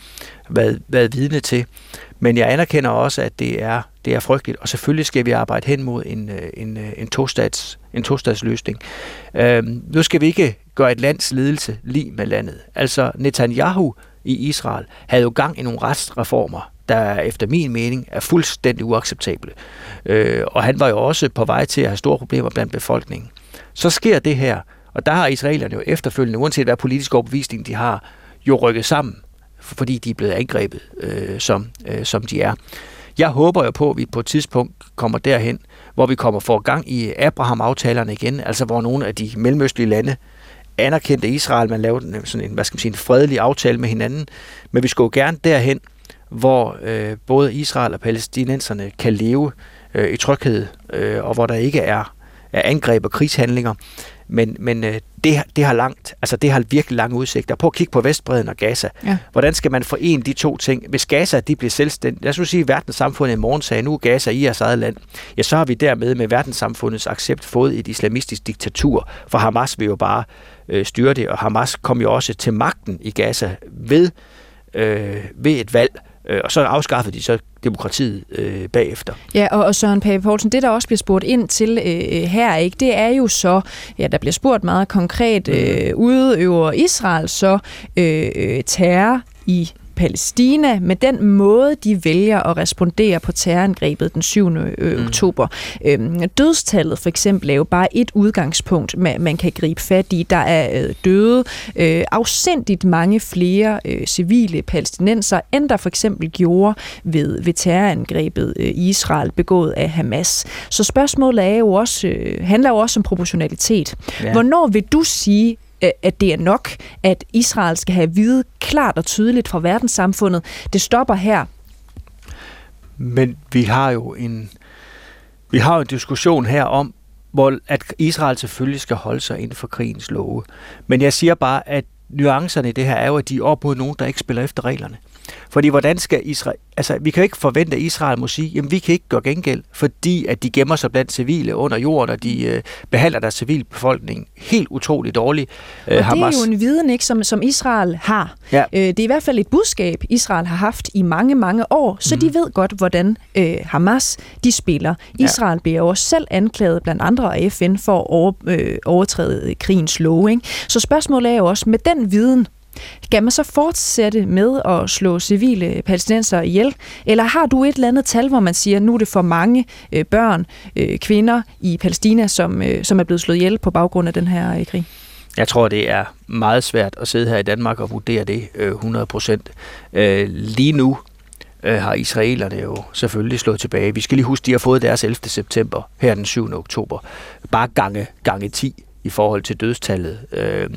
været, været vidne til. Men jeg anerkender også, at det er, det er frygteligt, og selvfølgelig skal vi arbejde hen mod en, øh, en, øh, en, tostats, en tostatsløsning. Øhm, nu skal vi ikke gøre et lands ledelse lige med landet. Altså Netanyahu i Israel havde jo gang i nogle retsreformer, der efter min mening er fuldstændig uacceptable. Øh, og han var jo også på vej til at have store problemer blandt befolkningen. Så sker det her, og der har israelerne jo efterfølgende, uanset hvad politisk overbevisning de har, jo rykket sammen fordi de er blevet angrebet, øh, som, øh, som de er. Jeg håber jo på, at vi på et tidspunkt kommer derhen, hvor vi kommer for gang i Abraham-aftalerne igen, altså hvor nogle af de mellemøstlige lande anerkendte Israel, man lavede sådan en, hvad skal man sige, en fredelig aftale med hinanden, men vi skal jo gerne derhen, hvor øh, både Israel og palæstinenserne kan leve øh, i tryghed, øh, og hvor der ikke er, er angreb og krigshandlinger. Men, men øh, det, det har langt, altså det har virkelig lange udsigter. Prøv at kigge på Vestbreden og Gaza. Ja. Hvordan skal man forene de to ting? Hvis Gaza de bliver selvstændige, lad os nu sige, at verdenssamfundet i morgen sagde, nu er Gaza i jeres eget land, ja, så har vi dermed med verdenssamfundets accept fået et islamistisk diktatur, for Hamas vil jo bare øh, styre det, og Hamas kom jo også til magten i Gaza ved, øh, ved et valg, Øh, og så afskaffede de så demokratiet øh, bagefter. Ja, og, og Søren Pape Poulsen, det der også bliver spurgt ind til øh, her, ikke, det er jo så, ja, der bliver spurgt meget konkret, mm. øh, udøver Israel så øh, øh terror i Palæstina med den måde, de vælger at respondere på terrorangrebet den 7. Øh, mm. oktober. Øhm, dødstallet for eksempel er jo bare et udgangspunkt, man, man kan gribe fat i. Der er øh, døde øh, afsindigt mange flere øh, civile palæstinenser, end der for eksempel gjorde ved, ved terrorangrebet øh, i Israel begået af Hamas. Så spørgsmålet er jo også, øh, handler jo også om proportionalitet. Ja. Hvornår vil du sige, Øh, at det er nok, at Israel skal have vide klart og tydeligt fra verdenssamfundet, det stopper her. Men vi har jo en, vi har jo en diskussion her om, hvor at Israel selvfølgelig skal holde sig inden for krigens love. Men jeg siger bare, at nuancerne i det her er jo, at de er op mod nogen, der ikke spiller efter reglerne. Fordi hvordan skal Israel... Altså, vi kan ikke forvente, at Israel må sige, jamen vi kan ikke gøre gengæld, fordi at de gemmer sig blandt civile under jorden, og de øh, behandler deres civilbefolkning helt utroligt dårligt. Øh, og Hamas. det er jo en viden, ikke, som, som Israel har. Ja. Øh, det er i hvert fald et budskab, Israel har haft i mange, mange år, så mm. de mhm. ved godt, hvordan øh, Hamas de spiller. Israel ja. bliver jo også selv anklaget blandt andre af FN for at over, øh, overtræde krigens lov. Ikke? Så spørgsmålet er jo også, med den viden, skal man så fortsætte med at slå civile palæstinenser ihjel? Eller har du et eller andet tal, hvor man siger, at nu er det for mange øh, børn, øh, kvinder i Palæstina, som, øh, som er blevet slået ihjel på baggrund af den her øh, krig? Jeg tror, det er meget svært at sidde her i Danmark og vurdere det øh, 100 procent. Øh, lige nu øh, har israelerne jo selvfølgelig slået tilbage. Vi skal lige huske, de har fået deres 11. september her den 7. oktober. Bare gange, gange 10 i forhold til dødstallet øh,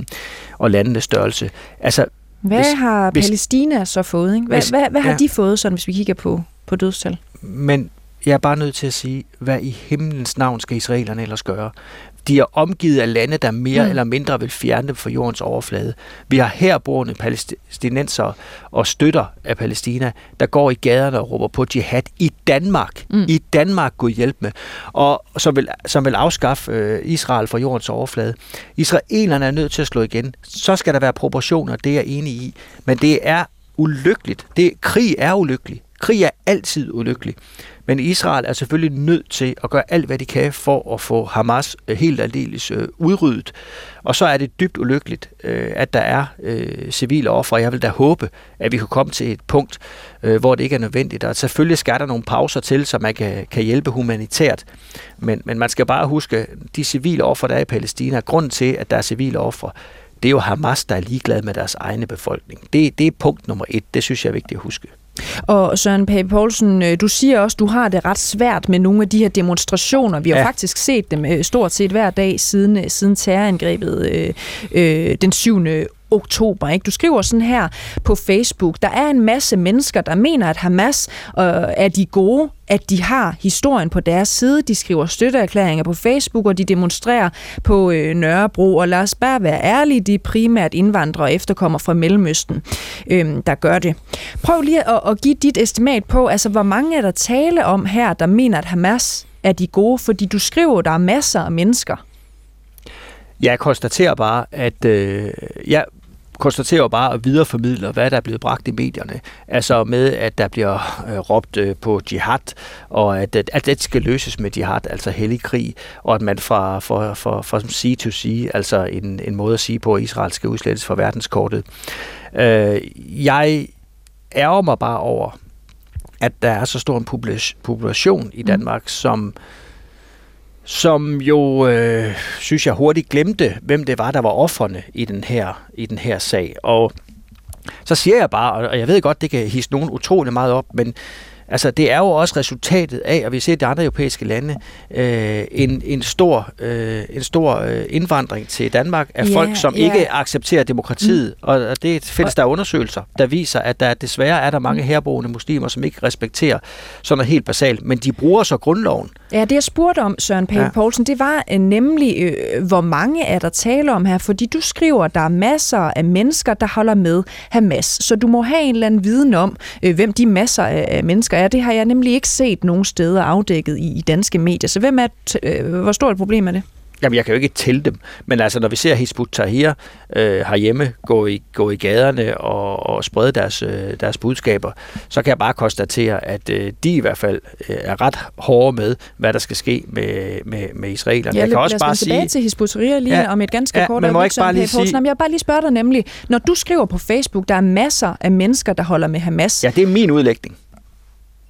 og landenes størrelse. Altså, hvad hvis, har Palæstina hvis, så fået? Ikke? Hvad, hvis, hvad, hvad har ja. de fået, sådan, hvis vi kigger på, på dødstal? Men jeg er bare nødt til at sige, hvad i himlens navn skal israelerne ellers gøre? De er omgivet af lande, der mere mm. eller mindre vil fjerne dem fra jordens overflade. Vi har herboende palæstinenser og støtter af Palæstina, der går i gaderne og råber på jihad i Danmark. Mm. I Danmark Gud hjælp med. Og som vil, som vil afskaffe øh, Israel fra jordens overflade. Israelerne er nødt til at slå igen. Så skal der være proportioner, det er jeg enig i. Men det er ulykkeligt. Det, krig er ulykkelig. Krig er altid ulykkelig. Men Israel er selvfølgelig nødt til at gøre alt, hvad de kan for at få Hamas øh, helt aldeles øh, udryddet. Og så er det dybt ulykkeligt, øh, at der er civile ofre. Jeg vil da håbe, at vi kan komme til et punkt, hvor det ikke er nødvendigt. Og selvfølgelig skal der nogle pauser til, så man kan, kan hjælpe humanitært. Men, men man skal bare huske, de civile ofre, der er i Palæstina, grunden til, at der er civile ofre, det er jo Hamas, der er ligeglad med deres egne befolkning. Det, det er punkt nummer et. Det synes jeg er vigtigt at huske. Og Søren Pape Poulsen, øh, du siger også, du har det ret svært med nogle af de her demonstrationer. Vi har ja. faktisk set dem øh, stort set hver dag siden, øh, siden terrorangrebet øh, øh, den 7 oktober. Ikke? Du skriver sådan her på Facebook, der er en masse mennesker, der mener, at Hamas øh, er de gode, at de har historien på deres side. De skriver støtteerklæringer på Facebook, og de demonstrerer på øh, Nørrebro. Og lad os bare være ærlige, de er primært indvandrere og efterkommer fra Mellemøsten, øh, der gør det. Prøv lige at, at give dit estimat på, altså hvor mange er der tale om her, der mener, at Hamas er de gode? Fordi du skriver, at der er masser af mennesker. Jeg konstaterer bare, at øh, jeg konstaterer bare og videreformidler, hvad der er blevet bragt i medierne. Altså med, at der bliver øh, råbt øh, på jihad, og at, at, at det skal løses med jihad, altså hellig krig, og at man fra, fra, fra, fra sea to sea, altså en, en måde at sige på, at Israel skal udslettes fra verdenskortet. Øh, jeg ærger mig bare over, at der er så stor en population i. Danmark, mm. som som jo, øh, synes jeg, hurtigt glemte, hvem det var, der var offerne i den her, i den her sag. Og så siger jeg bare, og jeg ved godt, det kan hisse nogen utrolig meget op, men Altså, det er jo også resultatet af, og vi ser i de andre europæiske lande, øh, en, en stor, øh, en stor øh, indvandring til Danmark af yeah, folk, som yeah. ikke accepterer demokratiet. Mm. Og det findes der undersøgelser, der viser, at der desværre er der mange mm. herboende muslimer, som ikke respekterer sådan noget helt basalt. Men de bruger så grundloven. Ja, det jeg spurgte om, Søren Pape ja. Poulsen, det var øh, nemlig, øh, hvor mange er der tale om her? Fordi du skriver, at der er masser af mennesker, der holder med Hamas. Så du må have en eller anden viden om, øh, hvem de masser af mennesker er. Det har jeg nemlig ikke set nogen steder afdækket i, i danske medier. Så hvem er, øh, hvor stort et problem er det? Jamen, jeg kan jo ikke tælle dem, men altså, når vi ser Hizbut Tahrir øh, herhjemme gå i, gå i gaderne og, og sprede deres, øh, deres budskaber, så kan jeg bare konstatere, at øh, de i hvert fald øh, er ret hårde med, hvad der skal ske med, med, med israelerne. Ja, jeg kan også bare sige... tilbage til Hizbut Tahrir lige ja, om et ganske ja, kort øjeblik. Ikke bare lige sige... Jeg vil bare lige spørge dig nemlig, når du skriver på Facebook, der er masser af mennesker, der holder med Hamas. Ja, det er min udlægning.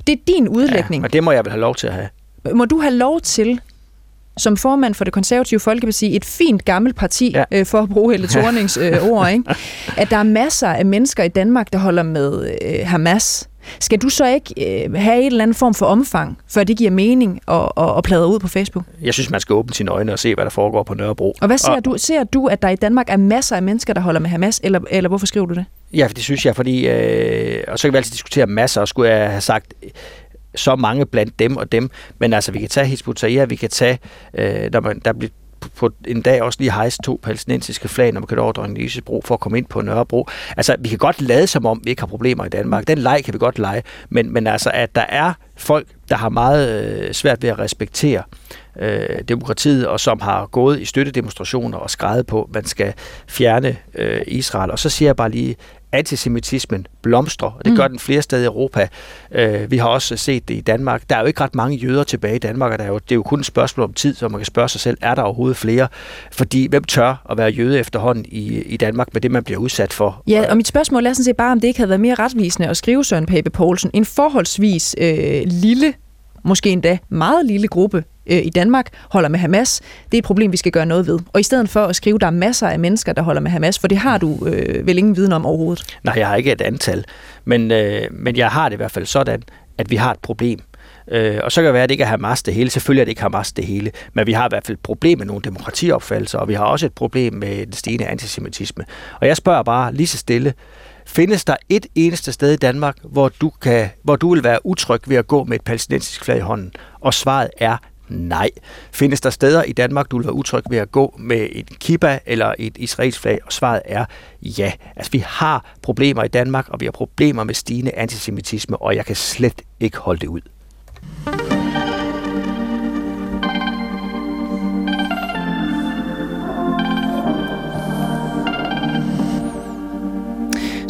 Det er din udlægning. Ja, og det må jeg vel have lov til at have. Må du have lov til som formand for det konservative Folkeparti, et fint gammelt parti, ja. øh, for at bruge Helle Thornings øh, ord, ikke? at der er masser af mennesker i Danmark, der holder med øh, Hamas. Skal du så ikke øh, have en eller anden form for omfang, før det giver mening at, at, at plade ud på Facebook? Jeg synes, man skal åbne sine øjne og se, hvad der foregår på Nørrebro. Og hvad ser og... du? Ser du, at der i Danmark er masser af mennesker, der holder med Hamas, eller, eller hvorfor skriver du det? Ja, det synes jeg, fordi... Øh, og så kan vi altid diskutere masser, og skulle jeg have sagt så mange blandt dem og dem. Men altså, vi kan tage Hizbut vi kan tage, øh, når man, der bliver på en dag også lige hejse to palæstinensiske flag, når man kan over Dronning Bro for at komme ind på Nørrebro. Altså, vi kan godt lade som om, vi ikke har problemer i Danmark. Den leg kan vi godt lege. Men, men altså, at der er folk, der har meget øh, svært ved at respektere øh, demokratiet, og som har gået i støttedemonstrationer og skrevet på, at man skal fjerne øh, Israel. Og så siger jeg bare lige, antisemitismen blomstrer, og det gør mm. den flere steder i Europa. Øh, vi har også set det i Danmark. Der er jo ikke ret mange jøder tilbage i Danmark, og der er jo, det er jo kun et spørgsmål om tid, så man kan spørge sig selv, er der overhovedet flere? Fordi hvem tør at være jøde efterhånden i, i Danmark med det, man bliver udsat for? Ja, og mit spørgsmål er sådan set bare, om det ikke havde været mere retvisende at skrive Søren Pape Poulsen en forholdsvis øh, lille måske endda meget lille gruppe øh, i Danmark holder med Hamas, det er et problem, vi skal gøre noget ved. Og i stedet for at skrive, der er masser af mennesker, der holder med Hamas, for det har du øh, vel ingen viden om overhovedet. Nej, jeg har ikke et antal, men, øh, men jeg har det i hvert fald sådan, at vi har et problem. Øh, og så kan det være, at det ikke er Hamas det hele. Selvfølgelig er det ikke Hamas det hele. Men vi har i hvert fald et problem med nogle demokratiopfattelser, og vi har også et problem med den stigende antisemitisme. Og jeg spørger bare lige så stille, Findes der et eneste sted i Danmark, hvor du, kan, hvor du vil være utryg ved at gå med et palæstinensisk flag i hånden? Og svaret er nej. Findes der steder i Danmark, du vil være utryg ved at gå med et kibba eller et israelsk flag? Og svaret er ja. Altså, vi har problemer i Danmark, og vi har problemer med stigende antisemitisme, og jeg kan slet ikke holde det ud.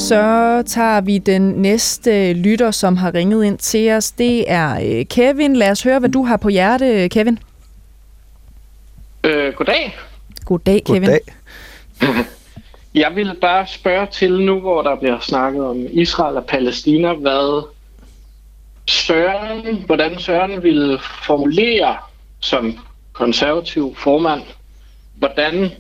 Så tager vi den næste lytter, som har ringet ind til os. Det er øh, Kevin. Lad os høre, hvad du har på hjerte, Kevin. Øh, goddag. Goddag, Kevin. Goddag. Jeg vil bare spørge til nu, hvor der bliver snakket om Israel og Palæstina, hvad Søren, hvordan Søren ville formulere som konservativ formand, hvordan,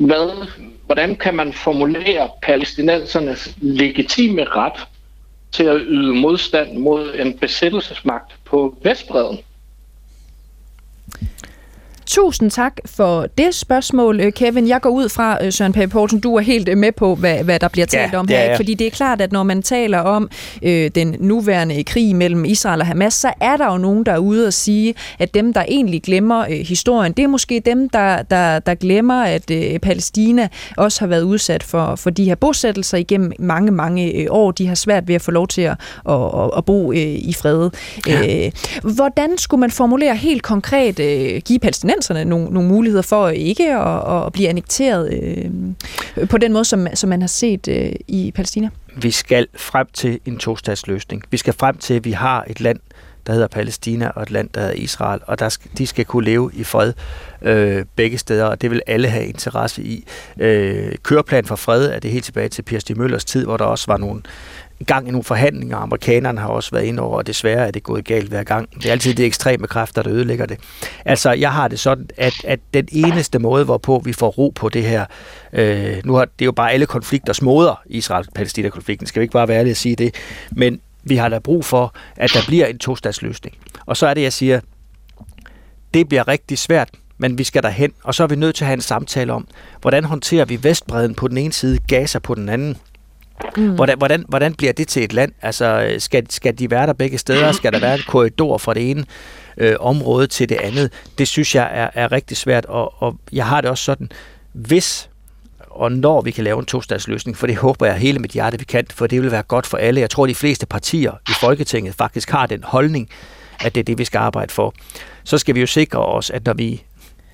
hvad, hvordan kan man formulere palæstinensernes legitime ret til at yde modstand mod en besættelsesmagt på Vestbreden? Tusind tak for det spørgsmål, øh, Kevin. Jeg går ud fra, øh, Søren Pape Poulsen, du er helt øh, med på, hvad, hvad der bliver talt Ja, om her. er Ikke? jeg. Fordi det er klart, at når man taler om øh, den nuværende krig mellem Israel og Hamas, så er der jo nogen, der er ude og sige, at dem, der egentlig glemmer øh, historien, det er måske dem, der, der, der glemmer, at øh, Palæstina også har været udsat for, for de her bosættelser igennem mange, mange øh, år. De har svært ved at få lov til at, at, at, at bo øh, i fred. Ja. Øh, hvordan skulle man formulere helt konkret, øh, give palæstinenserne nogle, nogle muligheder for ikke at, at blive annekteret øh, på den måde, som, som man har set øh, i Palæstina? Vi skal frem til en tostatsløsning. Vi skal frem til, at vi har et land, der hedder Palæstina, og et land, der hedder Israel, og der skal, de skal kunne leve i fred øh, begge steder, og det vil alle have interesse i. Øh, køreplan for fred er det helt tilbage til Per Stig Møllers tid, hvor der også var nogle gang i nogle forhandlinger. Amerikanerne har også været inde over, og desværre er det gået galt hver gang. Det er altid de ekstreme kræfter, der ødelægger det. Altså, jeg har det sådan, at, at den eneste måde, hvorpå vi får ro på det her, øh, nu har det er jo bare alle konflikter smoder, Israel-Palæstina-konflikten, skal vi ikke bare være ærlige at sige det, men vi har da brug for, at der bliver en tostatsløsning. Og så er det, jeg siger, det bliver rigtig svært, men vi skal derhen, og så er vi nødt til at have en samtale om, hvordan håndterer vi Vestbreden på den ene side, Gaza på den anden. Mm. Hvordan, hvordan, hvordan bliver det til et land? Altså, øh, skal, skal de være der begge steder? Skal der være en korridor fra det ene øh, område til det andet? Det synes jeg er, er rigtig svært, og, og jeg har det også sådan, hvis og når vi kan lave en tostatsløsning, for det håber jeg hele mit hjerte, vi kan, for det vil være godt for alle. Jeg tror, de fleste partier i Folketinget faktisk har den holdning, at det er det, vi skal arbejde for. Så skal vi jo sikre os, at når vi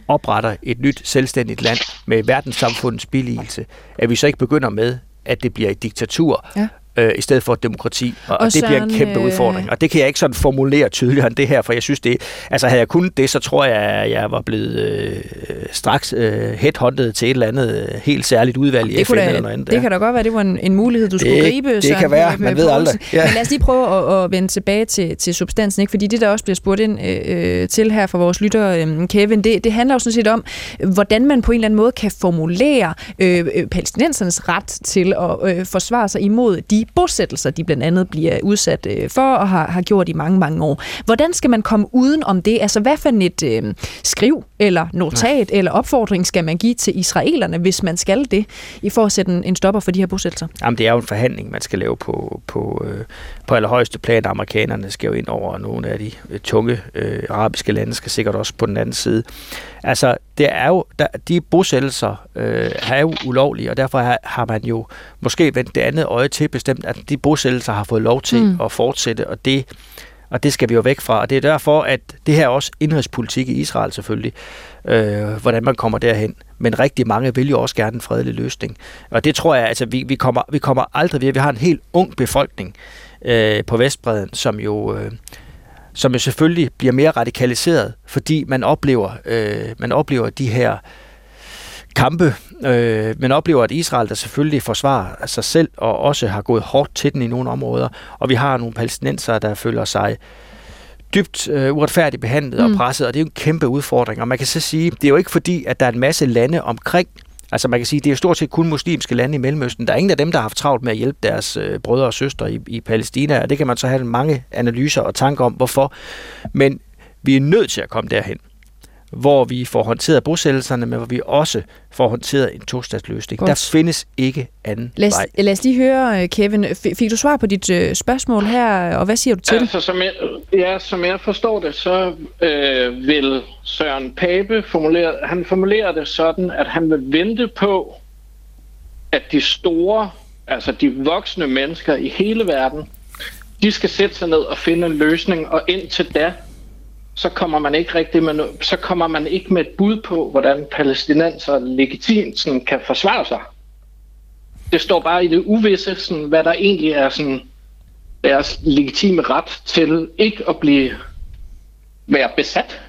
opretter et nyt selvstændigt land med verdenssamfundets billigelse, at vi så ikke begynder med, at det bliver et diktatur, Ja øh, i stedet for et demokrati. Og, og, det bliver en kæmpe øh, udfordring. Og det kan jeg ikke sådan formulere tydeligere end det her, for jeg synes det... Altså havde jeg kunnet det, så tror jeg, at jeg var blevet øh, straks øh, headhunted til et eller andet øh, helt særligt udvalg i FN kunne eller da, noget andet. det kan da godt være, det var en, en mulighed, du Det- skulle gribe. det Søren kan være, Pape man ved aldrig. Ja. Men lad os lige prøve at, at vende tilbage til, til substansen, ikke? fordi det, der også bliver spurgt ind øh, til her fra vores lytter, øh, Kevin, det, det handler jo sådan set om, hvordan man på en eller anden måde kan formulere øh, øh, palæstinensernes ret til at øh, forsvare sig imod de bosættelser, de blandt andet bliver udsat øh, for og har, har gjort i mange, mange år. Hvordan skal man komme uden om det? Altså, hvad for et øh, skriv eller notat eller opfordring skal man give til israelerne, hvis man skal det, i for at sætte en, en stopper for de her bosættelser? Jamen, det er jo en forhandling, man skal lave på, på, øh, på allerhøjeste plan. Amerikanerne skal jo ind over, og nogle af de øh, tunge øh, arabiske lande skal sikkert også på den anden side. Altså, det er jo, der, de bosættelser øh, er jo ulovlige, og derfor har, har man jo måske vendt det andet øje til bestemt, at de bosættelser har fået lov til Mm. at fortsætte, og det, og det skal vi jo væk fra. Og det er derfor, at det her er også indrigspolitik i Israel selvfølgelig, øh, hvordan man kommer derhen. Men rigtig mange vil jo også gerne en fredelig løsning. Og det tror jeg, altså vi, vi, kommer, vi kommer aldrig ved. Vi har en helt ung befolkning øh, på Vestbreden, som jo... Øh, som jo selvfølgelig bliver mere radikaliseret, fordi man oplever, øh, man oplever de her kampe. Øh, man oplever, at Israel der selvfølgelig forsvarer sig selv, og også har gået hårdt til den i nogle områder. Og vi har nogle palæstinenser, der føler sig dybt øh, uretfærdigt behandlet mm. Mm. og presset, og det er jo en kæmpe udfordring. Og man kan så sige, det er jo ikke fordi, at der er en masse lande omkring, altså man kan sige, det er stort set kun muslimske lande i Mellemøsten. Der er ingen af dem, der har haft travlt med at hjælpe deres øh, brødre og søstre i, i Palæstina, og det kan man så have mange analyser og tanker om, hvorfor. Men vi er nødt til at komme derhen, hvor vi får håndteret bosættelserne, men hvor vi også får håndteret en tostatsløsning. Godt. Der findes ikke anden Lad os, vej. lad os lige høre, øh, Kevin. Fik du svar på dit øh, spørgsmål her, og hvad siger du til det? Altså, som jeg, ja, som jeg forstår det, så øh, vil Søren Pape formulere, han formulerer det sådan, at han vil vente på, at de store, altså de voksne mennesker i hele verden, de skal sætte sig ned og finde en løsning, og indtil da, så kommer man ikke rigtig med, no- så kommer man ikke med et bud på, hvordan palæstinenser legitimt sådan kan forsvare sig. det står bare i det uvisse, sådan, hvad der egentlig er sådan, deres legitime ret til ikke at blive være besat.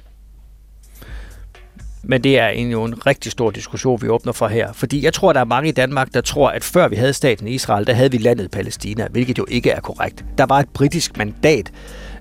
Men det er en, jo en rigtig stor diskussion, vi åbner for her. Fordi jeg tror, der er mange i Danmark, der tror, at før vi havde staten Israel, der havde vi landet Palæstina, hvilket jo ikke er korrekt. Der var et britisk mandat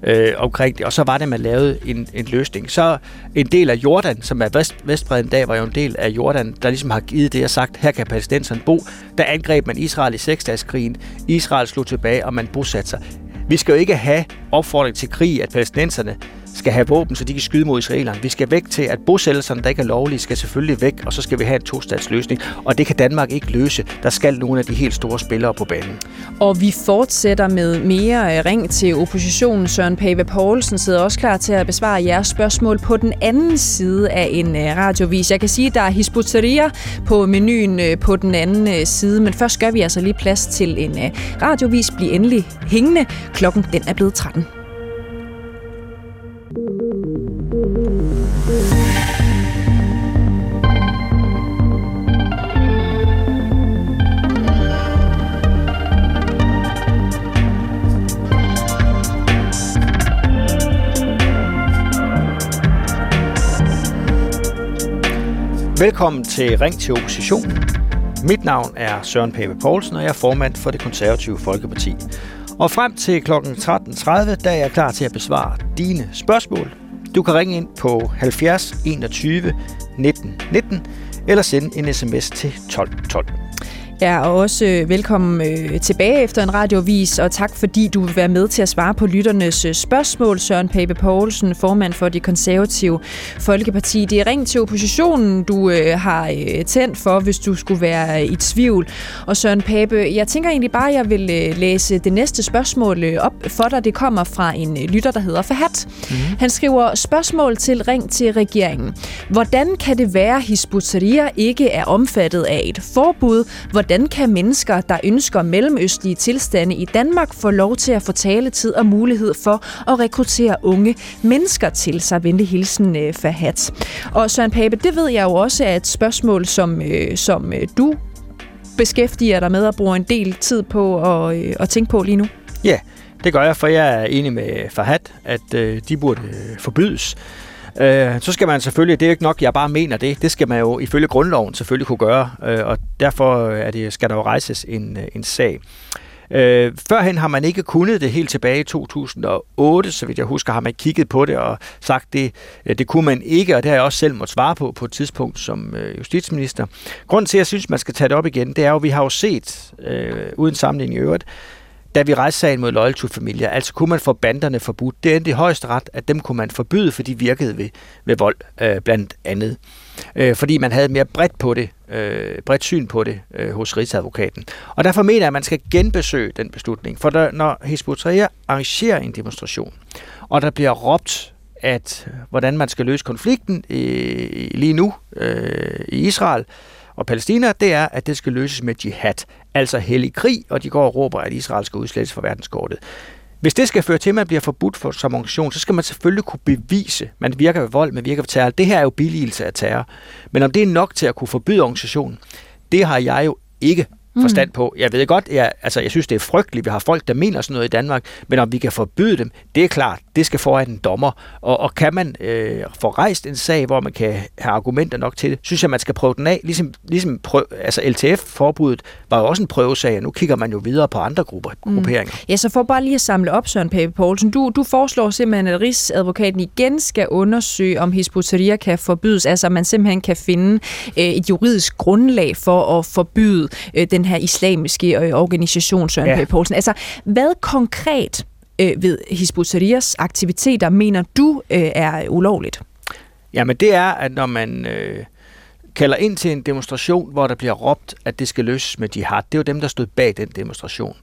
øh, omkring det, og så var det, man lavede en, en løsning. Så en del af Jordan, som er vest, Vestbreden dag, var jo en del af Jordan, der ligesom har givet det og sagt, her kan palæstinenserne bo. Der angreb man Israel i seksdagskrigen. Israel slog tilbage, og man bosatte sig. Vi skal jo ikke have opfordring til krig, at palæstinenserne skal have våben, så de kan skyde mod israelerne. Vi skal væk til, at bosættelserne, der ikke er lovlige, skal selvfølgelig væk, og så skal vi have en to løsning. Og det kan Danmark ikke løse. Der skal nogle af de helt store spillere på banen. Og vi fortsætter med mere øh, ring til oppositionen. Søren Pave Poulsen sidder også klar til at besvare jeres spørgsmål på den anden side af en øh, radiovis. Jeg kan sige, at der er Hisbutteria på menuen øh, på den anden side, men først gør vi altså lige plads til en radiovis. Bliv endelig hængende. Klokken den er blevet 13. Velkommen til Ring til Oppositionen. Mit navn er Søren Pape Poulsen, og jeg er formand for det konservative Folkeparti. Og frem til kl. 13.30, der er jeg klar til at besvare dine spørgsmål. Du kan ringe ind på 70 21 19 19 eller sende en sms til 12 12. Ja, og også øh, velkommen øh, tilbage efter en radiovis, og tak fordi du vil være med til at svare på lytternes øh, spørgsmål. Søren Pape Poulsen, formand for det konservative Folkeparti. Det er ring til oppositionen, du øh, har øh, tændt for, hvis du skulle være i tvivl. Og Søren Pape, jeg tænker egentlig bare, at jeg vil øh, læse det næste spørgsmål øh, op for dig. Det kommer fra en øh, lytter, der hedder Fahad. Mm-hmm. Han skriver spørgsmål til ring til regeringen. Hvordan kan det være, at Hisbutteria ikke er omfattet af et forbud? Hvordan kan mennesker, der ønsker mellemøstlige tilstande i Danmark, få lov til at få taletid og mulighed for at rekruttere unge mennesker til sig? Venlig hilsen, øh, Fahad. Og Søren Pape, det ved jeg jo også er et spørgsmål, som, øh, som øh, du beskæftiger dig med og bruger en del tid på at, at tænke på lige nu. Ja, det gør jeg, for jeg er enig med Fahad, at de burde forbydes. Øh, så skal man selvfølgelig, det er ikke nok, jeg bare mener det, det skal man jo ifølge grundloven selvfølgelig kunne gøre, øh, og derfor øh, er det, skal der jo rejses en, øh, en sag. Øh, førhen har man ikke kunnet det helt tilbage i 2008, så vidt jeg husker, har man kigget på det og sagt, det, øh, det kunne man ikke, og det har jeg også selv måtte svare på på et tidspunkt som øh, justitsminister. Grunden til, at jeg synes, man skal tage det op igen, det er jo, at vi har jo set, øh, uden sammenligning i øvrigt, da vi rejste sagen mod Loyal to Familia. Altså kunne man få banderne forbudt. Det endte i højeste ret, at dem kunne man forbyde, for de virkede ved, ved vold, øh, blandt andet. Øh, fordi man havde mere bredt på det, øh, bredt syn på det øh, hos Rigsadvokaten. Og derfor mener jeg, at man skal genbesøge den beslutning. For der, når Hizb arrangerer en demonstration, og der bliver råbt at øh, hvordan man skal løse konflikten øh, lige nu øh, i Israel, og Palæstina, det er, at det skal løses med jihad, altså hellig krig, og de går og råber, at Israel skal udslettes fra verdenskortet. Hvis det skal føre til, at man bliver forbudt for, som organisation, så skal man selvfølgelig kunne bevise, man virker ved vold, man virker ved terror. Det her er jo billigelse af terror. Men om det er nok til at kunne forbyde organisationen, det har jeg jo ikke forstand på. Jeg ved godt, jeg, altså, jeg synes, det er frygteligt, vi har folk, der mener sådan noget i Danmark, men om vi kan forbyde dem, det er klart, det skal foran en dommer. Og, og kan man øh, få rejst en sag, hvor man kan have argumenter nok til det, synes jeg, man skal prøve den af. Ligesom, ligesom prøv, altså LTF-forbuddet var jo også en prøvesag, og nu kigger man jo videre på andre grupper, mm. grupperinger. Ja, så for bare lige at samle op, Søren Pape Poulsen, du, du foreslår simpelthen, at Rigsadvokaten igen skal undersøge, om Hisbutteria kan forbydes, altså man simpelthen kan finde øh, et juridisk grundlag for at forbyde øh, den her islamiske øh, organisation, Søren ja. Poulsen. Altså, hvad konkret øh, ved Hizb aktiviteter mener du øh, er ulovligt? Jamen, det er, at når man øh, kalder ind til en demonstration, hvor der bliver råbt, at det skal løses med jihad, det er jo dem, der stod bag den demonstration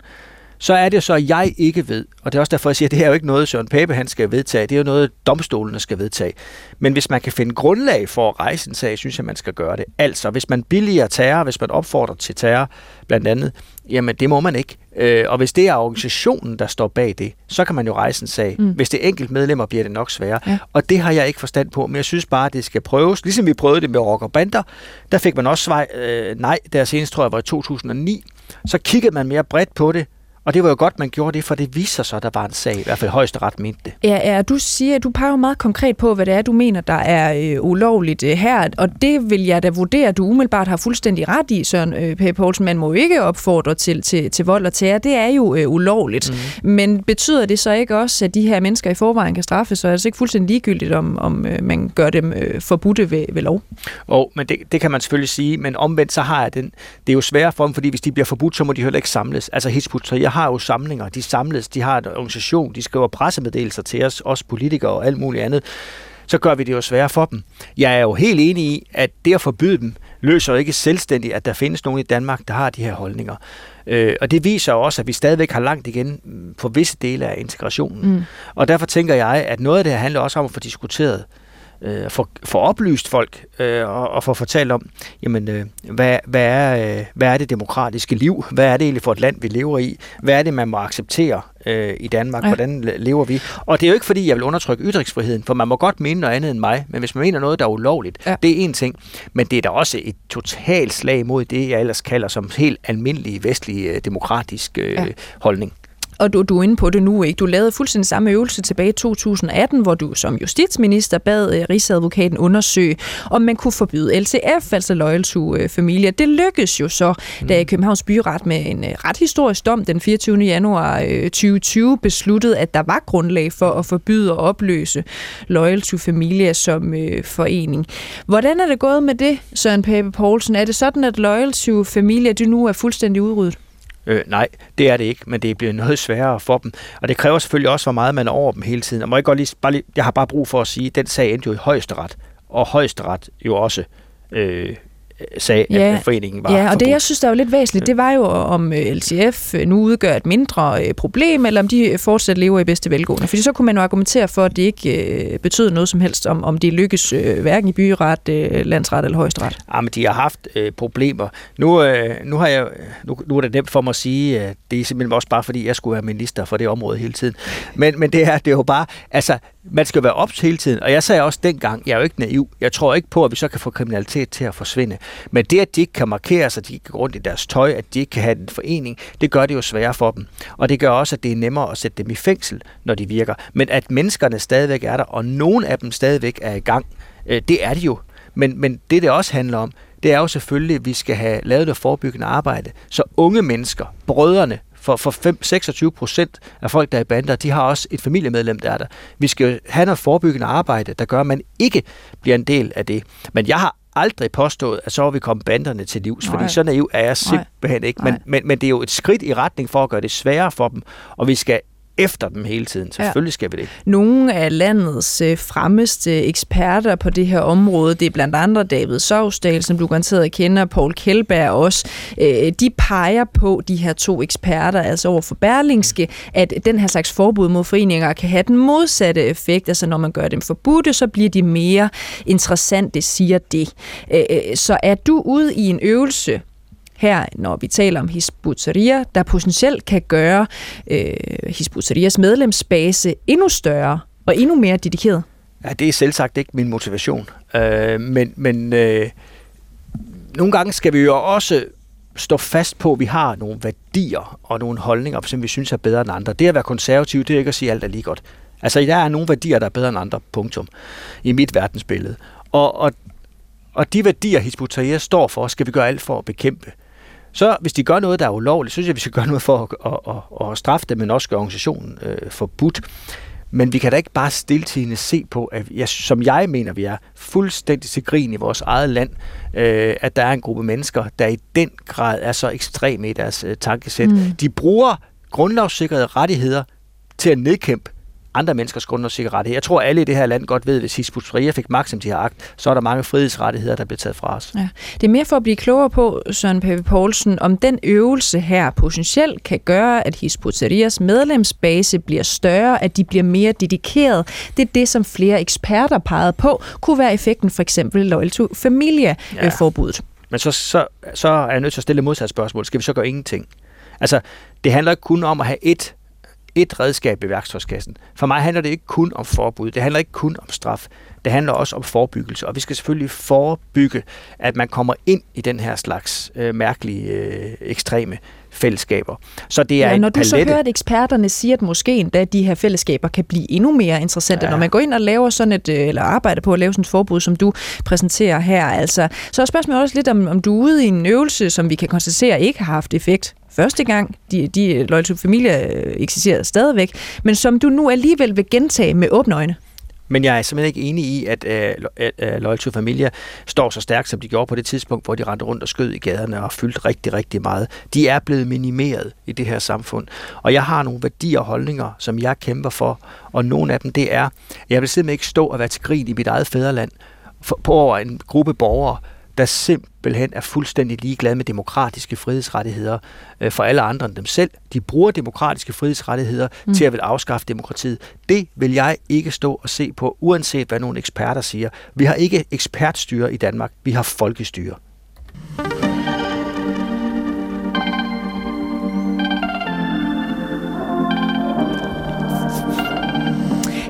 så er det så, at jeg ikke ved, og det er også derfor, jeg siger, at det her er jo ikke noget, Søren Pape han skal vedtage, det er jo noget, domstolene skal vedtage. Men hvis man kan finde grundlag for at rejse en sag, synes jeg, man skal gøre det. Altså, hvis man billiger terror, hvis man opfordrer til terror, blandt andet, jamen det må man ikke. Øh, og hvis det er organisationen, der står bag det, så kan man jo rejse en sag. Mm. Hvis det er enkelt medlemmer, bliver det nok sværere. Ja. Og det har jeg ikke forstand på, men jeg synes bare, at det skal prøves. Ligesom vi prøvede det med rock og bander, der fik man også svaj, øh, nej, der senest tror jeg var i 2009, så kiggede man mere bredt på det, og det var jo godt, man gjorde det, for det viser sig, at der var en sag, i hvert fald højesteret mente det. Ja, ja, du siger, du peger meget konkret på, hvad det er, du mener, der er øh, ulovligt øh, her, og det vil jeg da vurdere, at du umiddelbart har fuldstændig ret i, Søren øh, P. Poulsen. Man må jo ikke opfordre til, til, til vold og terror. Det er jo øh, ulovligt. Mm. Men betyder det så ikke også, at de her mennesker i forvejen kan straffes, så er det altså ikke fuldstændig ligegyldigt, om, om øh, man gør dem øh, forbudte ved, ved lov? Og, men det, det kan man selvfølgelig sige, men omvendt så har jeg den. Det er jo svært for dem, fordi hvis de bliver forbudt, så må de heller ikke samles. Altså Hizbut har jo samlinger, de samles, de har en organisation, de skriver pressemeddelelser til os, os politikere og alt muligt andet, så gør vi det jo sværere for dem. Jeg er jo helt enig i, at det at forbyde dem, løser ikke selvstændigt, at der findes nogen i Danmark, der har de her holdninger. Øh, og det viser også, at vi stadigvæk har langt igen på visse dele af integrationen. Mm. Og derfor tænker jeg, at noget af det her handler også om at få diskuteret, øh, få, få oplyst folk øh, og, og få fortalt om, jamen, øh, hvad, hvad, er, øh, hvad er det demokratiske liv? Hvad er det egentlig for et land, vi lever i? Hvad er det, man må acceptere øh, i Danmark? Ja. Hvordan lever vi? Og det er jo ikke, fordi jeg vil undertrykke ytringsfriheden, for man må godt mene noget andet end mig, men hvis man mener noget, der er ulovligt, ja. det er en ting. Men det er da også et totalt slag mod det, jeg ellers kalder som helt almindelig vestlig øh, demokratisk øh, ja. holdning og du, du er inde på det nu, ikke? Du lavede fuldstændig samme øvelse tilbage i 2018, hvor du som justitsminister bad uh, Rigsadvokaten undersøge, om man kunne forbyde LTF, altså Loyal to Familia. Det lykkedes jo så, mm. da Københavns Byret med en uh, ret historisk dom den 24. januar uh, 2020 besluttede, at der var grundlag for at forbyde og opløse Loyal to Familia som uh, forening. Hvordan er det gået med det, Søren Pape Poulsen? Er det sådan, at Loyal to Familia du nu er fuldstændig udryddet? Øh, nej, det er det ikke, men det bliver noget sværere for dem. Og det kræver selvfølgelig også, hvor meget man er over dem hele tiden. Og må jeg, godt lige, bare lige, jeg har bare brug for at sige, at den sag endte jo i højesteret, og højesteret jo også øh, sagde, ja, at foreningen var Ja, og det, jeg synes, der var lidt væsentligt, det var jo, om øh, LTF øh, nu udgør et mindre øh, problem, eller om de fortsat lever i bedste velgående. Fordi så kunne man jo argumentere for, at det ikke betyder noget som helst, om, om det lykkes hverken i byret, landsret eller højesteret. Ja, men de har haft øh, problemer. Nu, øh, nu, har jeg, nu, nu er det nemt for mig at sige, at det er simpelthen også bare, fordi jeg skulle være minister for det område hele tiden. Men, men det, er, det er jo bare, altså, man skal være ops hele tiden. Og jeg sagde også dengang, jeg er jo ikke naiv. Jeg tror ikke på, at vi så kan få kriminalitet til at forsvinde. Men det, at de ikke kan markere sig, de ikke går rundt i deres tøj, at de ikke kan have en forening, det gør det jo sværere for dem. Og det gør også, at det er nemmere at sætte dem i fængsel, når de virker. Men at menneskerne stadigvæk er der, og nogen af dem stadigvæk er i gang, øh, det er de jo. Men, men det, det også handler om, det er jo selvfølgelig, at vi skal have lavet det forebyggende arbejde, så unge mennesker, brødrene, for, for 5, 26 procent af folk, der er i bander, de har også et familiemedlem, der er der. Vi skal have noget forebyggende arbejde, der gør, at man ikke bliver en del af det. Men jeg har aldrig påstået, at så er vi kommet banderne til livs, Nej. fordi så naiv er jeg simpelthen Nej. ikke. Men, men, men det er jo et skridt i retning for at gøre det sværere for dem, og vi skal efter dem hele tiden. Selvfølgelig skal vi det. Nogle af landets øh, fremmeste eksperter på det her område, det er blandt andre David Sovsdal, som du garanteret kender, Paul Kjellberg også, øh, de peger på de her to eksperter, altså over for Berlingske, at den her slags forbud mod foreninger kan have den modsatte effekt. Altså når man gør dem forbudte, så bliver de mere interessante, siger det. Øh, så er du ude i en øvelse, her, når vi taler om Hisbutteria, der potentielt kan gøre øh, Hisbutterias medlemsbase endnu større og endnu mere dedikeret? Ja, det er selvsagt ikke min motivation. Øh, men men øh, nogle gange skal vi jo også stå fast på, at vi har nogle værdier og nogle holdninger, som vi synes er bedre end andre. Det at være konservativ, det er ikke at sige, at alt er lige godt. Altså, der er nogle værdier, der er bedre end andre, punktum, i mit verdensbillede. Og, og, og de værdier, Hizbut står for, skal vi gøre alt for at bekæmpe. Så hvis de gør noget, der er ulovligt, så synes jeg, at vi skal gøre noget for at, at, at, at straffe dem, men også gøre organisationen øh, forbudt. Men vi kan da ikke bare stiltigende se på, at jeg, som jeg mener, vi er fuldstændig til grin i vores eget land, øh, at der er en gruppe mennesker, der i den grad er så ekstreme i deres øh, tankesæt. Mm. De bruger grundlovssikrede rettigheder til at nedkæmpe andre menneskers grundlovssikkerhed. Jeg tror, alle i det her land godt ved, at hvis Hizbut fik magt, som de har agt, så er der mange frihedsrettigheder, der bliver taget fra os. Ja. Det er mere for at blive klogere på, Søren Pape Poulsen, om den øvelse her potentielt kan gøre, at Hizbut medlemsbase bliver større, at de bliver mere dedikeret. Det er det, som flere eksperter pegede på, kunne være effekten for eksempel Loyal to Familia-forbuddet. Ja. Men så, så, så er jeg nødt til at stille modsat spørgsmål. Skal vi så gøre ingenting? Altså, det handler ikke kun om at have et et redskab i værktøjskassen. For mig handler det ikke kun om forbud, det handler ikke kun om straf, det handler også om forebyggelse, og vi skal selvfølgelig forebygge, at man kommer ind i den her slags øh, mærkelige, øh, ekstreme fællesskaber. Så det er ja, når du palette. så hører, at eksperterne siger, at måske endda de her fællesskaber kan blive endnu mere interessante, ja. når man går ind og laver sådan et, øh, eller arbejder på at lave sådan et forbud, som du præsenterer her. Altså, så er spørgsmålet også lidt, om, om du er ude i en øvelse, som vi kan konstatere ikke har haft effekt første gang. De, de Loyal to Familia øh, eksisterer stadigvæk, men som du nu alligevel vil gentage med åbne øjne. Men jeg er simpelthen ikke enig i, at, uh, at uh, Loyal to Familia står så stærkt, som de gjorde på det tidspunkt, hvor de rendte rundt og skød i gaderne og fyldte rigtig, rigtig meget. De er blevet minimeret i det her samfund. Og jeg har nogle værdier og holdninger, som jeg kæmper for, og nogle af dem det er, jeg vil simpelthen ikke stå og være til grin i mit eget fædreland for, på over en gruppe borgere, der simpelthen er fuldstændig ligeglade med demokratiske frihedsrettigheder øh, for alle andre end dem selv. De bruger demokratiske frihedsrettigheder mm. til at vil afskaffe demokratiet. Det vil jeg ikke stå og se på, uanset hvad nogle eksperter siger. Vi har ikke ekspertstyre i Danmark, vi har folkestyre.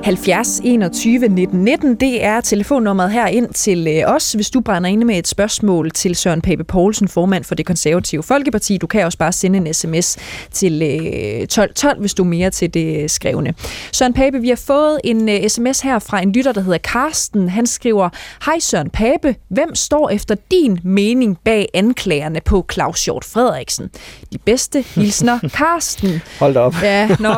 70 21 19 19, det er telefonnummeret her ind til øh, os, hvis du brænder ind med et spørgsmål til Søren Pape Poulsen, formand for det konservative Folkeparti. Du kan også bare sende en sms til 1212, øh, hvis du er mere til det skrevne. Søren Pape, vi har fået en sms øh, her fra en lytter, der hedder Karsten. Han skriver, Hej Søren Pape, hvem står efter din mening bag anklagerne på Claus Hjort Frederiksen? De bedste hilsner, Karsten. Hold op. Ja, nå,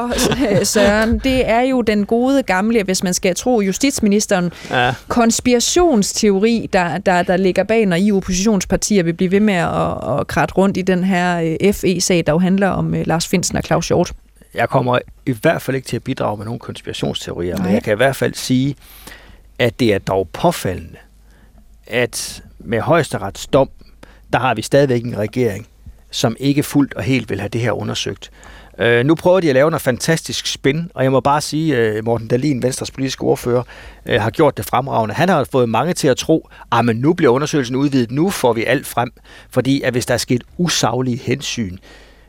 Søren, det er jo den gode gamle gamle, hvis man skal tro justitsministeren, ja. konspirationsteori, der, der, der ligger bag, når I oppositionspartier vil blive ved med at, at kratte rundt i den her øh, FE-sag, der jo handler om uh, Lars Finsen og Claus Hjort? Jeg kommer i hvert fald ikke til at bidrage med nogen konspirationsteorier, Nej. men jeg kan i hvert fald sige, at det er dog påfaldende, at med højesterets dom, der har vi stadigvæk en regering, som ikke fuldt og helt vil have det her undersøgt. Øh, nu prøver de at lave noget fantastisk spin, og jeg må bare sige, at øh, Morten Dalin, Venstres politiske ordfører, øh, har gjort det fremragende. Han har fået mange til at tro, ah, at nu bliver undersøgelsen udvidet, nu får vi alt frem, fordi at hvis der er sket usaglige hensyn,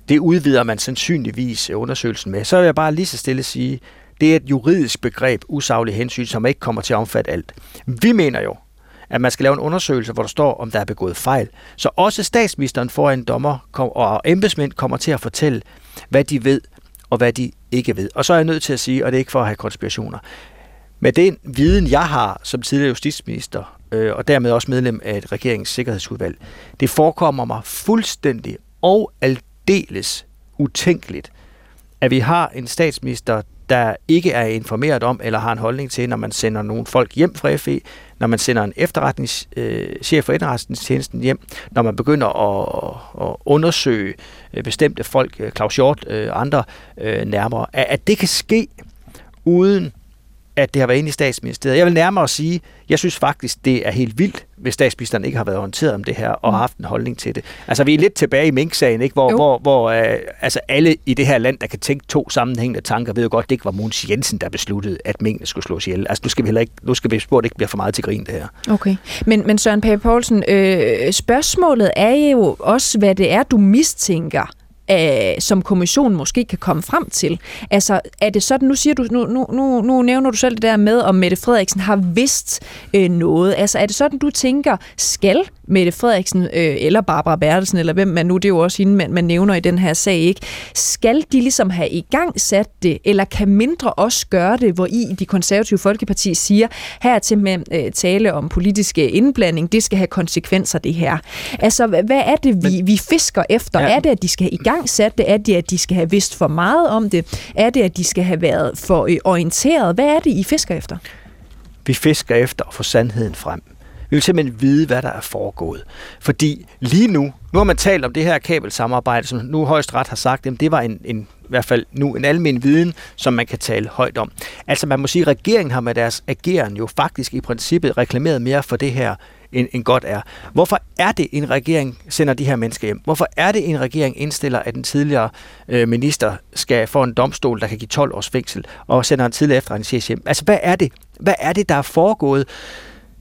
det udvider man sandsynligvis øh, undersøgelsen med. Så vil jeg bare lige så stille sige, det er et juridisk begreb, usaglige hensyn, som ikke kommer til at omfatte alt. Vi mener jo, at man skal lave en undersøgelse, hvor der står, om der er begået fejl. Så også statsministeren får en dommer og embedsmænd kommer til at fortælle, hvad de ved og hvad de ikke ved. Og så er jeg nødt til at sige, og det er ikke for at have konspirationer, med den viden, jeg har som tidligere justitsminister, øh, og dermed også medlem af et regeringens sikkerhedsudvalg, det forekommer mig fuldstændig og aldeles utænkeligt, at vi har en statsminister, der ikke er informeret om eller har en holdning til, når man sender nogle folk hjem fra FE, når man sender en efterretnings, øh, chef for efterretningstjenesten hjem, når man begynder at, at undersøge øh, bestemte folk, øh, Claus Hjort øh, og øh, andre øh, nærmere, at, at det kan ske uden at det har været inde i statsministeriet. Jeg vil nærmere sige, jeg synes faktisk, det er helt vildt, hvis statsministeren ikke har været orienteret om det her og har haft en holdning til det. Altså, vi er lidt tilbage i Mink-sagen, ikke? hvor, hvor, hvor øh, altså, alle i det her land, der kan tænke to sammenhængende tanker, ved jo godt, det ikke var Mogens Jensen, der besluttede, at minkene skulle slås ihjel. Altså, nu skal vi heller ikke, nu skal vi spurgt ikke bliver for meget til grin, det her. Okay. Men, men Søren Pape Poulsen, øh, spørgsmålet er jo også, hvad det er, du mistænker øh, som kommissionen måske kan komme frem til. Altså, er det sådan, nu siger du, nu, nu, nu, nu nævner du selv det der med, om Mette Frederiksen har vidst øh, noget. Altså, er det sådan, du tænker, skal Mette Frederiksen øh, eller Barbara Bertelsen, eller hvem man nu, det er jo også hende, man, man nævner i den her sag, ikke? Skal de ligesom have i gang sat det, eller kan mindre også gøre det, hvor I de konservative folkeparti siger, her til med øh, tale om politiske indblanding, det skal have konsekvenser, det her. Altså, hvad er det, vi, vi fisker efter? Ja. Er det, at de skal have i gang sat det? Er det, at de skal have vidst for meget om det? Er det, at de skal have været for øh, orienteret? Hvad er det, I fisker efter? Vi fisker efter at få sandheden frem. Vi vil simpelthen vide, hvad der er foregået. Fordi lige nu, nu har man talt om det her kabelsamarbejde, som nu højst ret har sagt, at det var en, en i hvert fald nu en almen viden, som man kan tale højt om. Altså man må sige, at regeringen har med deres ageren jo faktisk i princippet reklameret mere for det her, end, end godt er. Hvorfor er det, en regering sender de her mennesker hjem? Hvorfor er det, en regering indstiller, at den tidligere øh, minister skal få en domstol, der kan give 12 års fængsel, og sender en tidligere efterretningschef hjem? Altså, hvad er det? Hvad er det, der er foregået?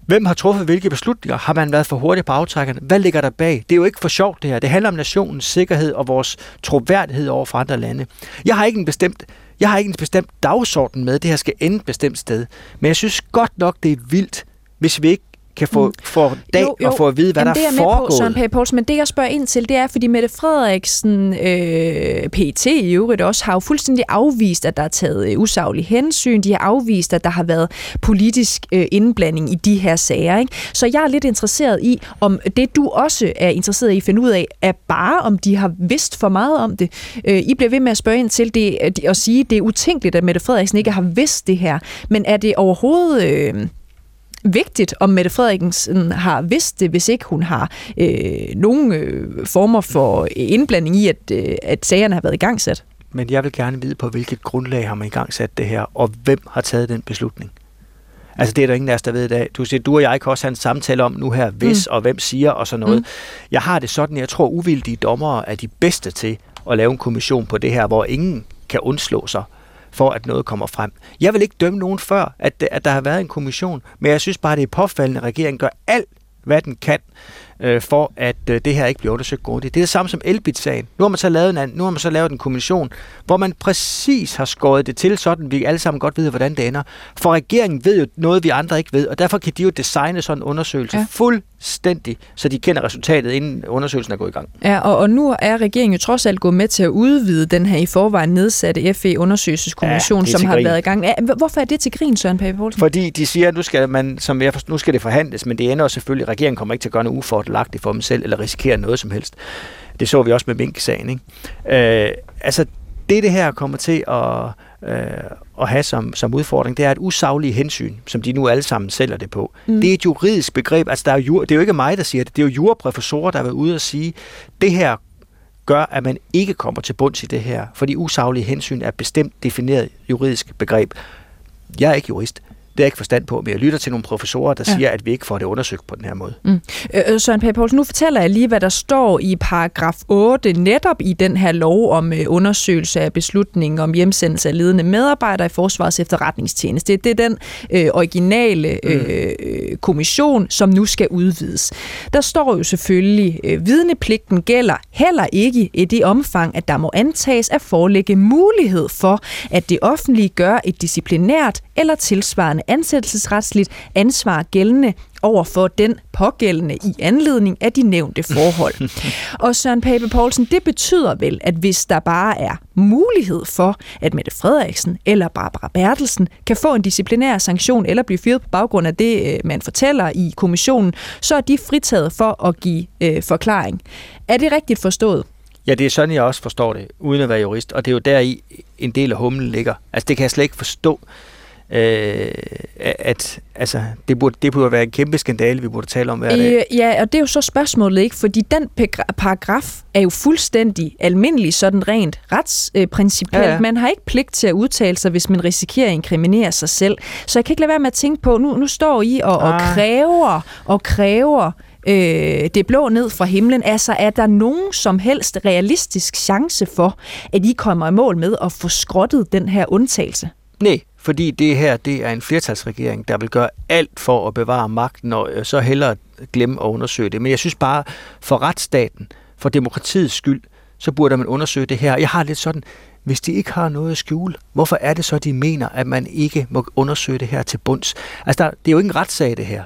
Hvem har truffet hvilke beslutninger? Har man været for hurtig på aftrækkerne? Hvad ligger der bag? Det er jo ikke for sjovt det her. Det handler om nationens sikkerhed og vores troværdighed over for andre lande. Jeg har ikke en bestemt Jeg har ikke en bestemt dagsorden med, at det her skal ende et bestemt sted. Men jeg synes godt nok, det er vildt, hvis vi ikke kan få, mm. få dag jo, jo. og få at vide, hvad Jamen, der er, er foregået. På, Søren Pape Poulsen, men det jeg spørger ind til, det er, fordi Mette Frederiksen, øh, PT i øvrigt også, har jo fuldstændig afvist, at der er taget øh, usaglig hensyn. De har afvist, at der har været politisk øh, indblanding i de her sager. Ikke? Så jeg er lidt interesseret i, om det du også er interesseret i at finde ud af, er bare, om de har vidst for meget om det. Øh, I bliver ved med at spørge ind til det, og sige, at det er utænkeligt, at Mette Frederiksen ikke har vidst det her. Men er det overhovedet... Øh, vigtigt, om Mette Frederiksen har vidst det, hvis ikke hun har øh, nogen øh, former for indblanding i, at, øh, at sagerne har været i gang sat. Men jeg vil gerne vide, på hvilket grundlag har man i gang sat det her, og hvem har taget den beslutning? Altså det er der ingen af os, der ved i dag. Du siger, du og jeg kan også have en samtale om nu her, hvis mm. og hvem siger og sådan noget. Mm. Jeg har det sådan, jeg tror uvildige dommere er de bedste til at lave en kommission på det her, hvor ingen kan undslå sig for at noget kommer frem. Jeg vil ikke dømme nogen før, at, at der har været en kommission, men jeg synes bare, det er påfaldende, at regeringen gør alt, hvad den kan, øh, for at øh, det her ikke bliver undersøgt grundigt. Det er det samme som Elbit-sagen. Nu har man så lavet en, nu har man så lavet en kommission, hvor man præcis har skåret det til, sådan vi alle sammen godt ved, hvordan det ender. For regeringen ved jo noget, vi andre ikke ved, og derfor kan de jo designe sådan en undersøgelse ja. Fuldstændig, så de kender resultatet, inden undersøgelsen er gået i gang. Ja, og, og nu er regeringen jo trods alt gået med til at udvide den her i forvejen nedsatte FE-undersøgelseskommission, ja, som har grin. været i gang. Ja, hvorfor er det til grin, Søren Pape Poulsen? Fordi de siger, at nu skal, man, som jeg forstår, nu skal det forhandles, men det ender selvfølgelig, regeringen kommer ikke til at gøre noget ufort fordelagtigt for dem selv, eller risikere noget som helst. Det så vi også med Mink-sagen. Ikke? Øh, altså, det det her kommer til at, øh, at have som, som udfordring, det er et usagligt hensyn, som de nu alle sammen sælger det på. Mm. Det er et juridisk begreb. Altså, der er jo, det er jo ikke mig, der siger det. Det er jo juraprofessorer, der har været ude og sige, det her gør, at man ikke kommer til bunds i det her, fordi usaglige hensyn er bestemt defineret juridisk begreb. Jeg er ikke jurist, det er jeg ikke forstand på, men jeg lytter til nogle professorer, der ja. siger, at vi ikke får det undersøgt på den her måde. Mm. Øh, øh Søren Pape Poulsen, nu fortæller jeg lige, hvad der står i paragraf 8, netop i den her lov om øh, undersøgelse af beslutningen om hjemsendelse af ledende medarbejdere i Forsvarets efterretningstjeneste. Det, det er den øh, originale mm. øh, kommission, som nu skal udvides. Der står jo selvfølgelig, øh, vidnepligten gælder heller ikke i det omfang, at der må antages at forelægge mulighed for, at det offentlige gør et disciplinært eller tilsvarende ansættelsesretsligt ansvar gældende over for den pågældende i anledning af de nævnte forhold. og Søren Pape Poulsen, det betyder vel, at hvis der bare er mulighed for, at Mette Frederiksen eller Barbara Bertelsen kan få en disciplinær sanktion eller blive fyret på baggrund af det, øh, man fortæller i kommissionen, så er de fritaget for at give øh, forklaring. Er det rigtigt forstået? Ja, det er sådan, jeg også forstår det, uden at være jurist, og det er jo der i en del af humlen ligger. Altså, det kan jeg slet ikke forstå, øh, at altså, det, burde, det burde være en kæmpe skandale, vi burde tale om hver dag. Øh, ja, og det er jo så spørgsmålet, ikke? Fordi den paragraf er jo fuldstændig almindelig, sådan rent retsprincipielt. Ja, ja. Man har ikke pligt til at udtale sig, hvis man risikerer at inkriminere sig selv. Så jeg kan ikke lade være med at tænke på, nu, nu står I og, ah. og kræver og kræver øh, det blå ned fra himlen. Altså, er der nogen som helst realistisk chance for, at I kommer i mål med at få skrottet den her undtagelse? Nej, fordi det her det er en flertalsregering, der vil gøre alt for at bevare magten, og øh, så hellere glemme at undersøge det. Men jeg synes bare, for retsstaten, for demokratiets skyld, så burde man undersøge det her. Jeg har lidt sådan, hvis de ikke har noget at skjule, hvorfor er det så, de mener, at man ikke må undersøge det her til bunds? Altså, der, det er jo ikke en retssag, det her.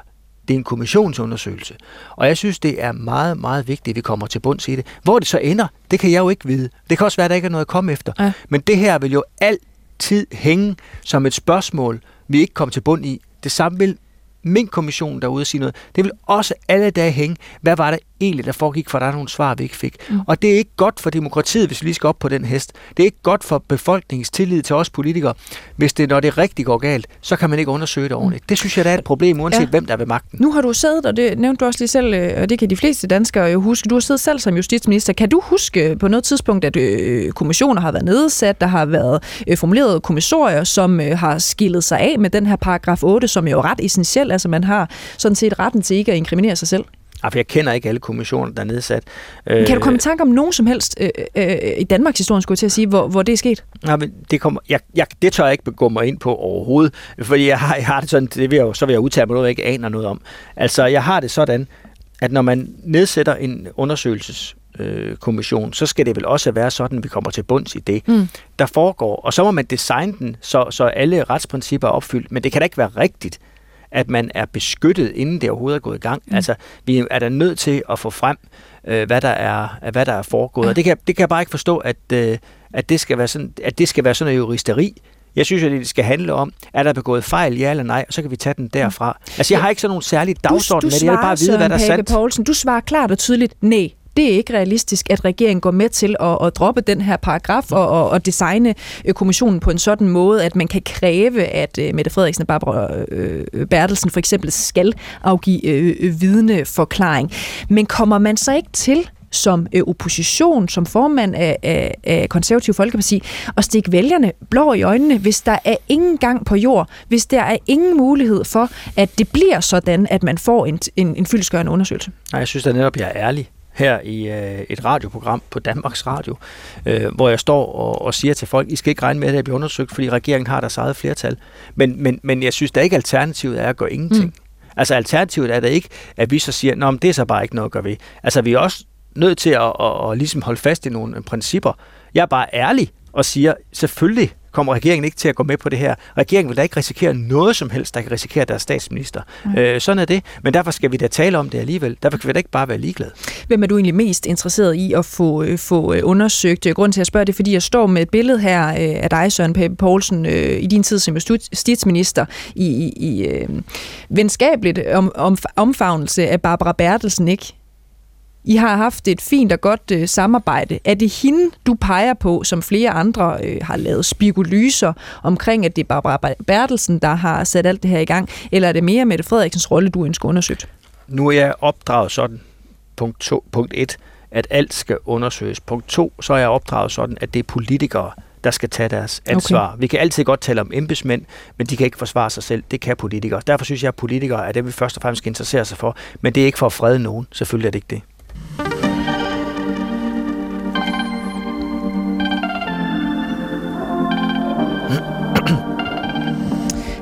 Det er en kommissionsundersøgelse. Og jeg synes, det er meget, meget vigtigt, at vi kommer til bunds i det. Hvor det så ender, det kan jeg jo ikke vide. Det kan også være, at der ikke er noget at komme efter. Ja. Men det her vil jo alt tid hænge som et spørgsmål, vi ikke kommer til bund i. Det samme vil min kommission derude sige noget. Det vil også alle dage hænge. Hvad var det egentlig, der foregik, for der er nogle svar, vi ikke fik. Mm. Og det er ikke godt for demokratiet, hvis vi lige skal op på den hest. Det er ikke godt for befolkningens tillid til os politikere, hvis det, når det rigtig går galt, så kan man ikke undersøge det ordentligt. Mm. Det synes jeg, der er et problem, uanset ja. hvem der er ved magten. Nu har du siddet, og det nævnte du også lige selv, øh, og det kan de fleste danskere jo huske, du har siddet selv som justitsminister. Kan du huske på noget tidspunkt, at øh, kommissioner har været nedsat, der har været øh, formuleret kommissorier, som har skillet sig af med den her paragraf 8, som jo er ret essentiel, altså man har sådan set retten til ikke at inkriminere sig selv? Altså, jeg kender ikke alle kommissioner, der er nedsat. Kan du komme i tanke om nogen som helst øh, øh, i Danmarks historie, skulle jeg til at sige, hvor, hvor det er sket? Nej, men det, kommer, jeg, jeg, det tør jeg ikke gå mig ind på overhovedet, fordi jeg har, jeg har det sådan, det vil jeg, så vil jeg udtale mig noget, jeg ikke aner noget om. Altså, jeg har det sådan, at når man nedsætter en undersøgelses kommission, så skal det vel også være sådan, at vi kommer til bunds i det, mm. der foregår. Og så må man designe den, så, så alle retsprincipper er opfyldt. Men det kan da ikke være rigtigt, at man er beskyttet, inden det overhovedet er gået i gang. Mm. Altså, vi er da nødt til at få frem, øh, hvad, der er, hvad der er foregået. Ja. Og det kan, det kan jeg bare ikke forstå, at, øh, at, det skal være sådan, at det skal være sådan noget juristeri. Jeg synes, at det skal handle om, er der begået fejl, ja eller nej, og så kan vi tage den derfra. Altså, jeg har ikke sådan nogen særlig dagsorden med det. Jeg vil bare vide, hvad der er sandt. Poulsen, du svarer klart og tydeligt nej. Det er ikke realistisk, at regeringen går med til at, at droppe den her paragraf og, og, og designe kommissionen på en sådan måde, at man kan kræve, at uh, Mette Frederiksen og Barbara uh, Bertelsen for eksempel skal afgive uh, vidneforklaring. Men kommer man så ikke til som øh, opposition, som formand af, af, af Konservativ Folkeparti, og stikke vælgerne blå i øjnene, hvis der er ingen gang på jord, hvis der er ingen mulighed for, at det bliver sådan, at man får en, en, en fyldskørende undersøgelse. Nej, jeg synes da netop, jeg er ærlig her i øh, et radioprogram på Danmarks Radio, øh, hvor jeg står og, og siger til folk, I skal ikke regne med, at det bliver undersøgt, fordi regeringen har deres eget flertal. Men, men, men jeg synes da ikke, alternativet er at gøre ingenting. Mm. Altså alternativet er da ikke, at vi så siger, at det er så bare ikke noget at gøre ved. Altså vi er også nødt til at, at, at ligesom holde fast i nogle principper. Jeg er bare ærlig og siger, selvfølgelig kommer regeringen ikke til at gå med på det her. Regeringen vil da ikke risikere noget som helst, der kan risikere deres statsminister. Mm. Øh, sådan er det. Men derfor skal vi da tale om det alligevel. Derfor kan vi da ikke bare være ligeglade. Hvem er du egentlig mest interesseret i at få, øh, få øh, undersøgt? Grunden til at spørge det, fordi jeg står med et billede her øh, af dig, Søren Pape Poulsen, i din tid som justitsminister i, i, i øh, venskabeligt om, om, omfavnelse af Barbara Bertelsen, ikke? I har haft et fint og godt øh, samarbejde. Er det hende, du peger på, som flere andre øh, har lavet spikulyser omkring, at det er Barbara Bertelsen, der har sat alt det her i gang? Eller er det mere Mette Frederiksens rolle, du ønsker undersøgt? Nu er jeg opdraget sådan, punkt, to, punkt et, at alt skal undersøges. Punkt to, så er jeg opdraget sådan, at det er politikere, der skal tage deres ansvar. Okay. Vi kan altid godt tale om embedsmænd, men de kan ikke forsvare sig selv. Det kan politikere. Derfor synes jeg, at politikere er det, vi først og fremmest skal interessere sig for. Men det er ikke for at frede nogen. Selvfølgelig er det ikke det.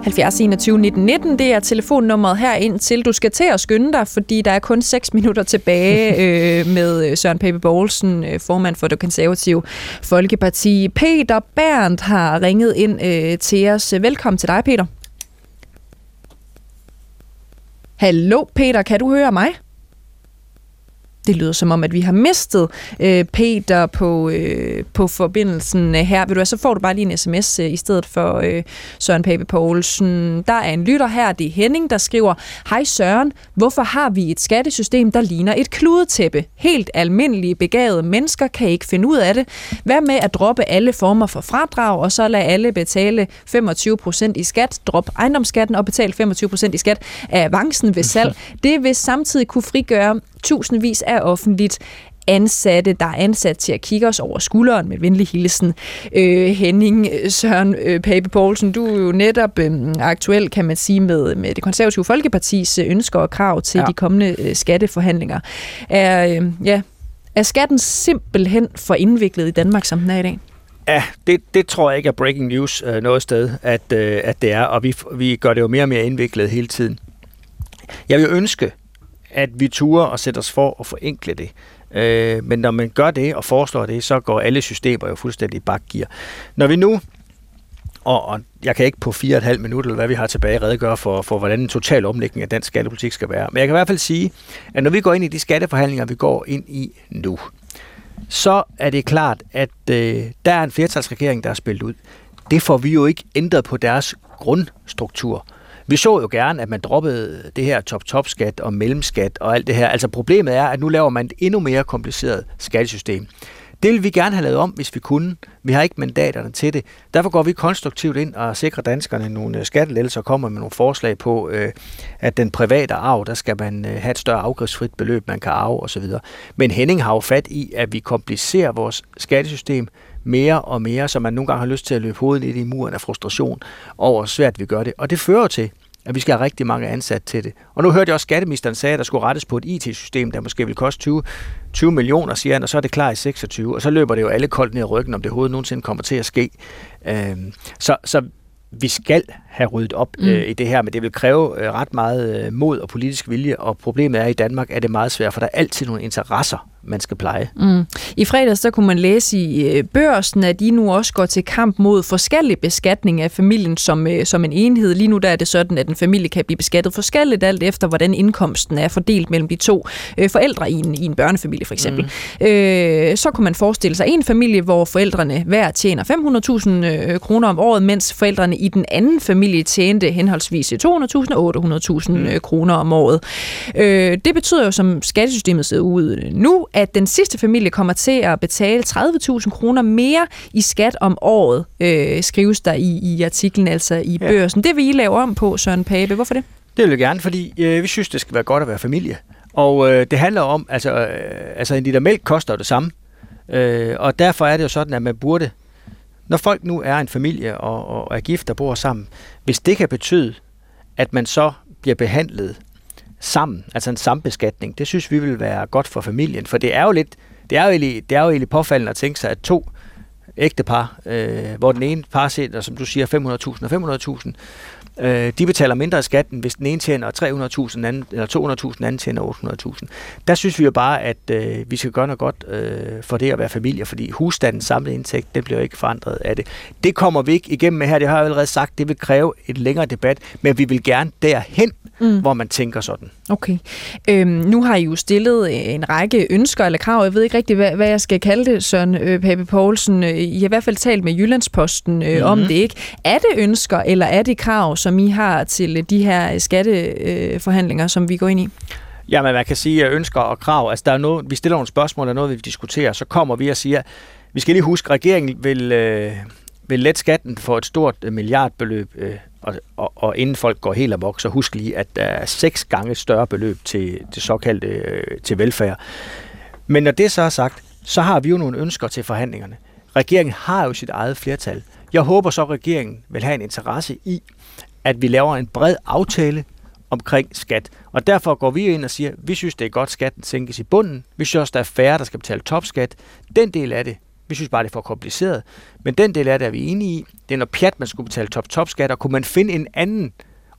70 21 19 19, det er telefonnummeret herind til. Du skal til at skynde dig, fordi der er kun 6 minutter tilbage øh, med Søren Pape Poulsen, øh, formand for det konservative Folkeparti. Peter Berndt har ringet ind øh, til os. Velkommen til dig, Peter. Hallo, Peter, kan du høre mig? Det lyder som om, at vi har mistet øh, Peter på, øh, på forbindelsen her. Vil du så får du bare lige en sms øh, i stedet for øh, Søren Pape Poulsen. Der er en lytter her, det er Henning, der skriver, Hej Søren, hvorfor har vi et skattesystem, der ligner et kludetæppe? Helt almindelige, begavede mennesker kan ikke finde ud af det. Hvad med at droppe alle former for fradrag, og så lade alle betale 25% i skat, drop ejendomsskatten og betale 25% i skat af avancen ved salg. Det vil samtidig kunne frigøre tusindvis af offentligt ansatte, der er ansat til at kigge os over skulderen med venlig hilsen. Øh, Henning Søren øh, Pape Poulsen, du er jo netop øh, aktuel, kan man sige, med, med det konservative Folkepartis øh, ønsker og krav til ja. de kommende øh, skatteforhandlinger. Er, øh, ja, er skatten simpelthen for indviklet i Danmark, som den er i dag? Ja, det, det tror jeg ikke er breaking news øh, noget sted, at, øh, at det er, og vi, vi gør det jo mere og mere indviklet hele tiden. Jeg vil ønske, at vi turer og sætter os for at forenkle det. Øh, men når man gør det og foreslår det, så går alle systemer jo fuldstændig i bakgear. Når vi nu, og, og jeg kan ikke på fire og et halvt eller hvad vi har tilbage, redegøre for, for, hvordan en total omlægning af dansk skattepolitik skal være. Men jeg kan i hvert fald sige, at når vi går ind i de skatteforhandlinger, vi går ind i nu, så er det klart, at øh, der er en flertalsregering, der er spillet ud. Det får vi jo ikke ændret på deres grundstruktur. Vi så jo gerne, at man droppede det her top-top-skat og mellemskat og alt det her. Altså problemet er, at nu laver man et endnu mere kompliceret skattesystem. Det vil vi gerne have lavet om, hvis vi kunne. Vi har ikke mandaterne til det. Derfor går vi konstruktivt ind og sikrer danskerne nogle øh, skattelettelser og kommer med nogle forslag på, øh, at den private arv, der skal man øh, have et større afgiftsfrit beløb, man kan arve osv. Men Henning har jo fat i, at vi komplicerer vores skattesystem mere og mere, så man nogle gange har lyst til at løbe hovedet lidt i muren af frustration over, hvor svært vi gør det. Og det fører til, at vi skal have rigtig mange ansat til det. Og nu hørte jeg også, at skatteministeren sagde, at der skulle rettes på et IT-system, der måske vil koste 20, 20 millioner, siger han, og så er det klar i 26, og så løber det jo alle koldt ned i ryggen, om det overhovedet nogensinde kommer til at ske. Øhm, så, så vi skal have ryddet op mm. øh, i det her, men det vil kræve øh, ret meget øh, mod og politisk vilje, og problemet er, i Danmark er det meget svært, for der er altid nogle interesser, man skal pleje. Mm. I fredags der kunne man læse i øh, børsen, at de nu også går til kamp mod forskellig beskatning af familien som, øh, som en enhed. Lige nu der er det sådan, at en familie kan blive beskattet forskelligt, alt efter hvordan indkomsten er fordelt mellem de to øh, forældre i en, i en børnefamilie for eksempel. Mm. Øh, så kunne man forestille sig en familie, hvor forældrene hver tjener 500.000 øh, kroner om året, mens forældrene i den anden familie tjente henholdsvis 200.000 og 800.000 mm. Kroner om året. Øh, det betyder jo, som skattesystemet ser ud nu, at den sidste familie kommer til at betale 30.000 kroner mere i skat om året, øh, skrives der i, i artiklen, altså i ja. børsen. Det vil I lave om på, Søren Pape. Hvorfor det? Det vil jeg gerne, fordi øh, vi synes, det skal være godt at være familie. Og øh, det handler om, altså, øh, altså en liter mælk koster det samme. Øh, og derfor er det jo sådan, at man burde, når folk nu er en familie og, og er gift og bor sammen, hvis det kan betyde, at man så bliver behandlet sammen, altså en sambeskatning, det synes vi vil være godt for familien, for det er jo lidt, det er jo egentlig, det er jo egentlig påfaldende at tænke sig, at to ægtepar, øh, hvor den ene par sætter, som du siger, 500.000 og 500.000, øh, de betaler mindre skat, end hvis den ene tjener 300.000, anden, eller 200.000, anden tjener 800.000. Der synes vi jo bare, at øh, vi skal gøre noget godt øh, for det at være familie, fordi husstandens samlede indtægt, det bliver ikke forandret af det. Det kommer vi ikke igennem med her, det har jeg allerede sagt, det vil kræve et længere debat, men vi vil gerne derhen, mm. hvor man tænker sådan. Okay. Øhm, nu har I jo stillet øh, en række ønsker eller krav. Jeg ved ikke rigtig, hvad, hvad jeg skal kalde det, Søren øh, Pape Poulsen. Øh, I har i hvert fald talt med Jyllandsposten øh, mm-hmm. om det, ikke? Er det ønsker, eller er det krav, som I har til de her skatteforhandlinger, øh, som vi går ind i? Jamen, man kan sige, at ønsker og krav, altså der er noget, vi stiller nogle spørgsmål, og noget, vi diskuterer, så kommer vi og siger, vi skal lige huske, at regeringen vil, øh, vil lette skatten for et stort øh, milliardbeløb øh, og, og, og inden folk går helt amok, så husk lige, at der er seks gange større beløb til det såkaldte øh, til velfærd. Men når det så er sagt, så har vi jo nogle ønsker til forhandlingerne. Regeringen har jo sit eget flertal. Jeg håber så, at regeringen vil have en interesse i, at vi laver en bred aftale omkring skat. Og derfor går vi ind og siger, at vi synes, det er godt, at skatten sænkes i bunden. Vi synes også, der er færre, der skal betale topskat. Den del af det, vi synes bare, det er for kompliceret. Men den del af det er vi enige i. Det er noget pjat, man skulle betale top-top-skat, og kunne man finde en anden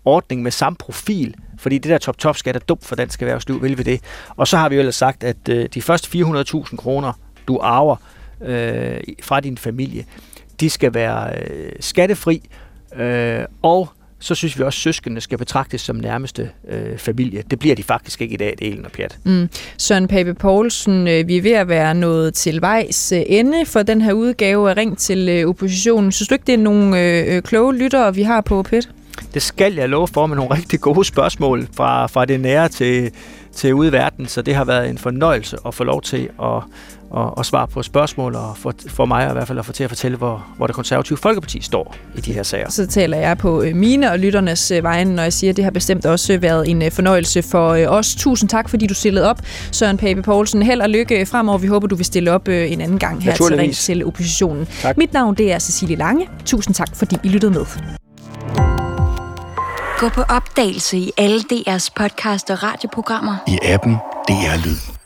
ordning med samme profil, fordi det der top-top-skat er dumt for dansk erhvervsliv, vil vi det. Og så har vi jo ellers sagt, at øh, de første 400.000 kroner, du arver øh, fra din familie, de skal være øh, skattefri, øh, og så synes vi også, at søskende skal betragtes som nærmeste øh, familie. Det bliver de faktisk ikke i dag, det er Elen og Pjat. Mm. Søren Pape Poulsen, øh, vi er ved at være nået til vejs øh, ende for den her udgave af Ring til øh, oppositionen. Synes du ikke, det er nogle øh, øh kloge lyttere, vi har på PET? Det skal jeg love for med nogle rigtig gode spørgsmål fra, fra det nære til, til ude i verden, så det har været en fornøjelse at få lov til at og, og svare på spørgsmål, og for, for mig i hvert fald at få til at fortælle, hvor, hvor det konservative Folkeparti står i de her sager. Så taler jeg på øh, mine og lytternes øh, vegne, når jeg siger, at det har bestemt også været en øh, fornøjelse for os. Tusind tak, fordi du stillede op, Søren Pape Poulsen. Held og lykke fremover. Vi håber, du vil stille op en anden gang her til Ring til oppositionen. Tak. Mit navn det er Cecilie Lange. Tusind tak, fordi I lyttede med. Gå på opdagelse i alle DR's podcast og radioprogrammer. I appen DR Lyd.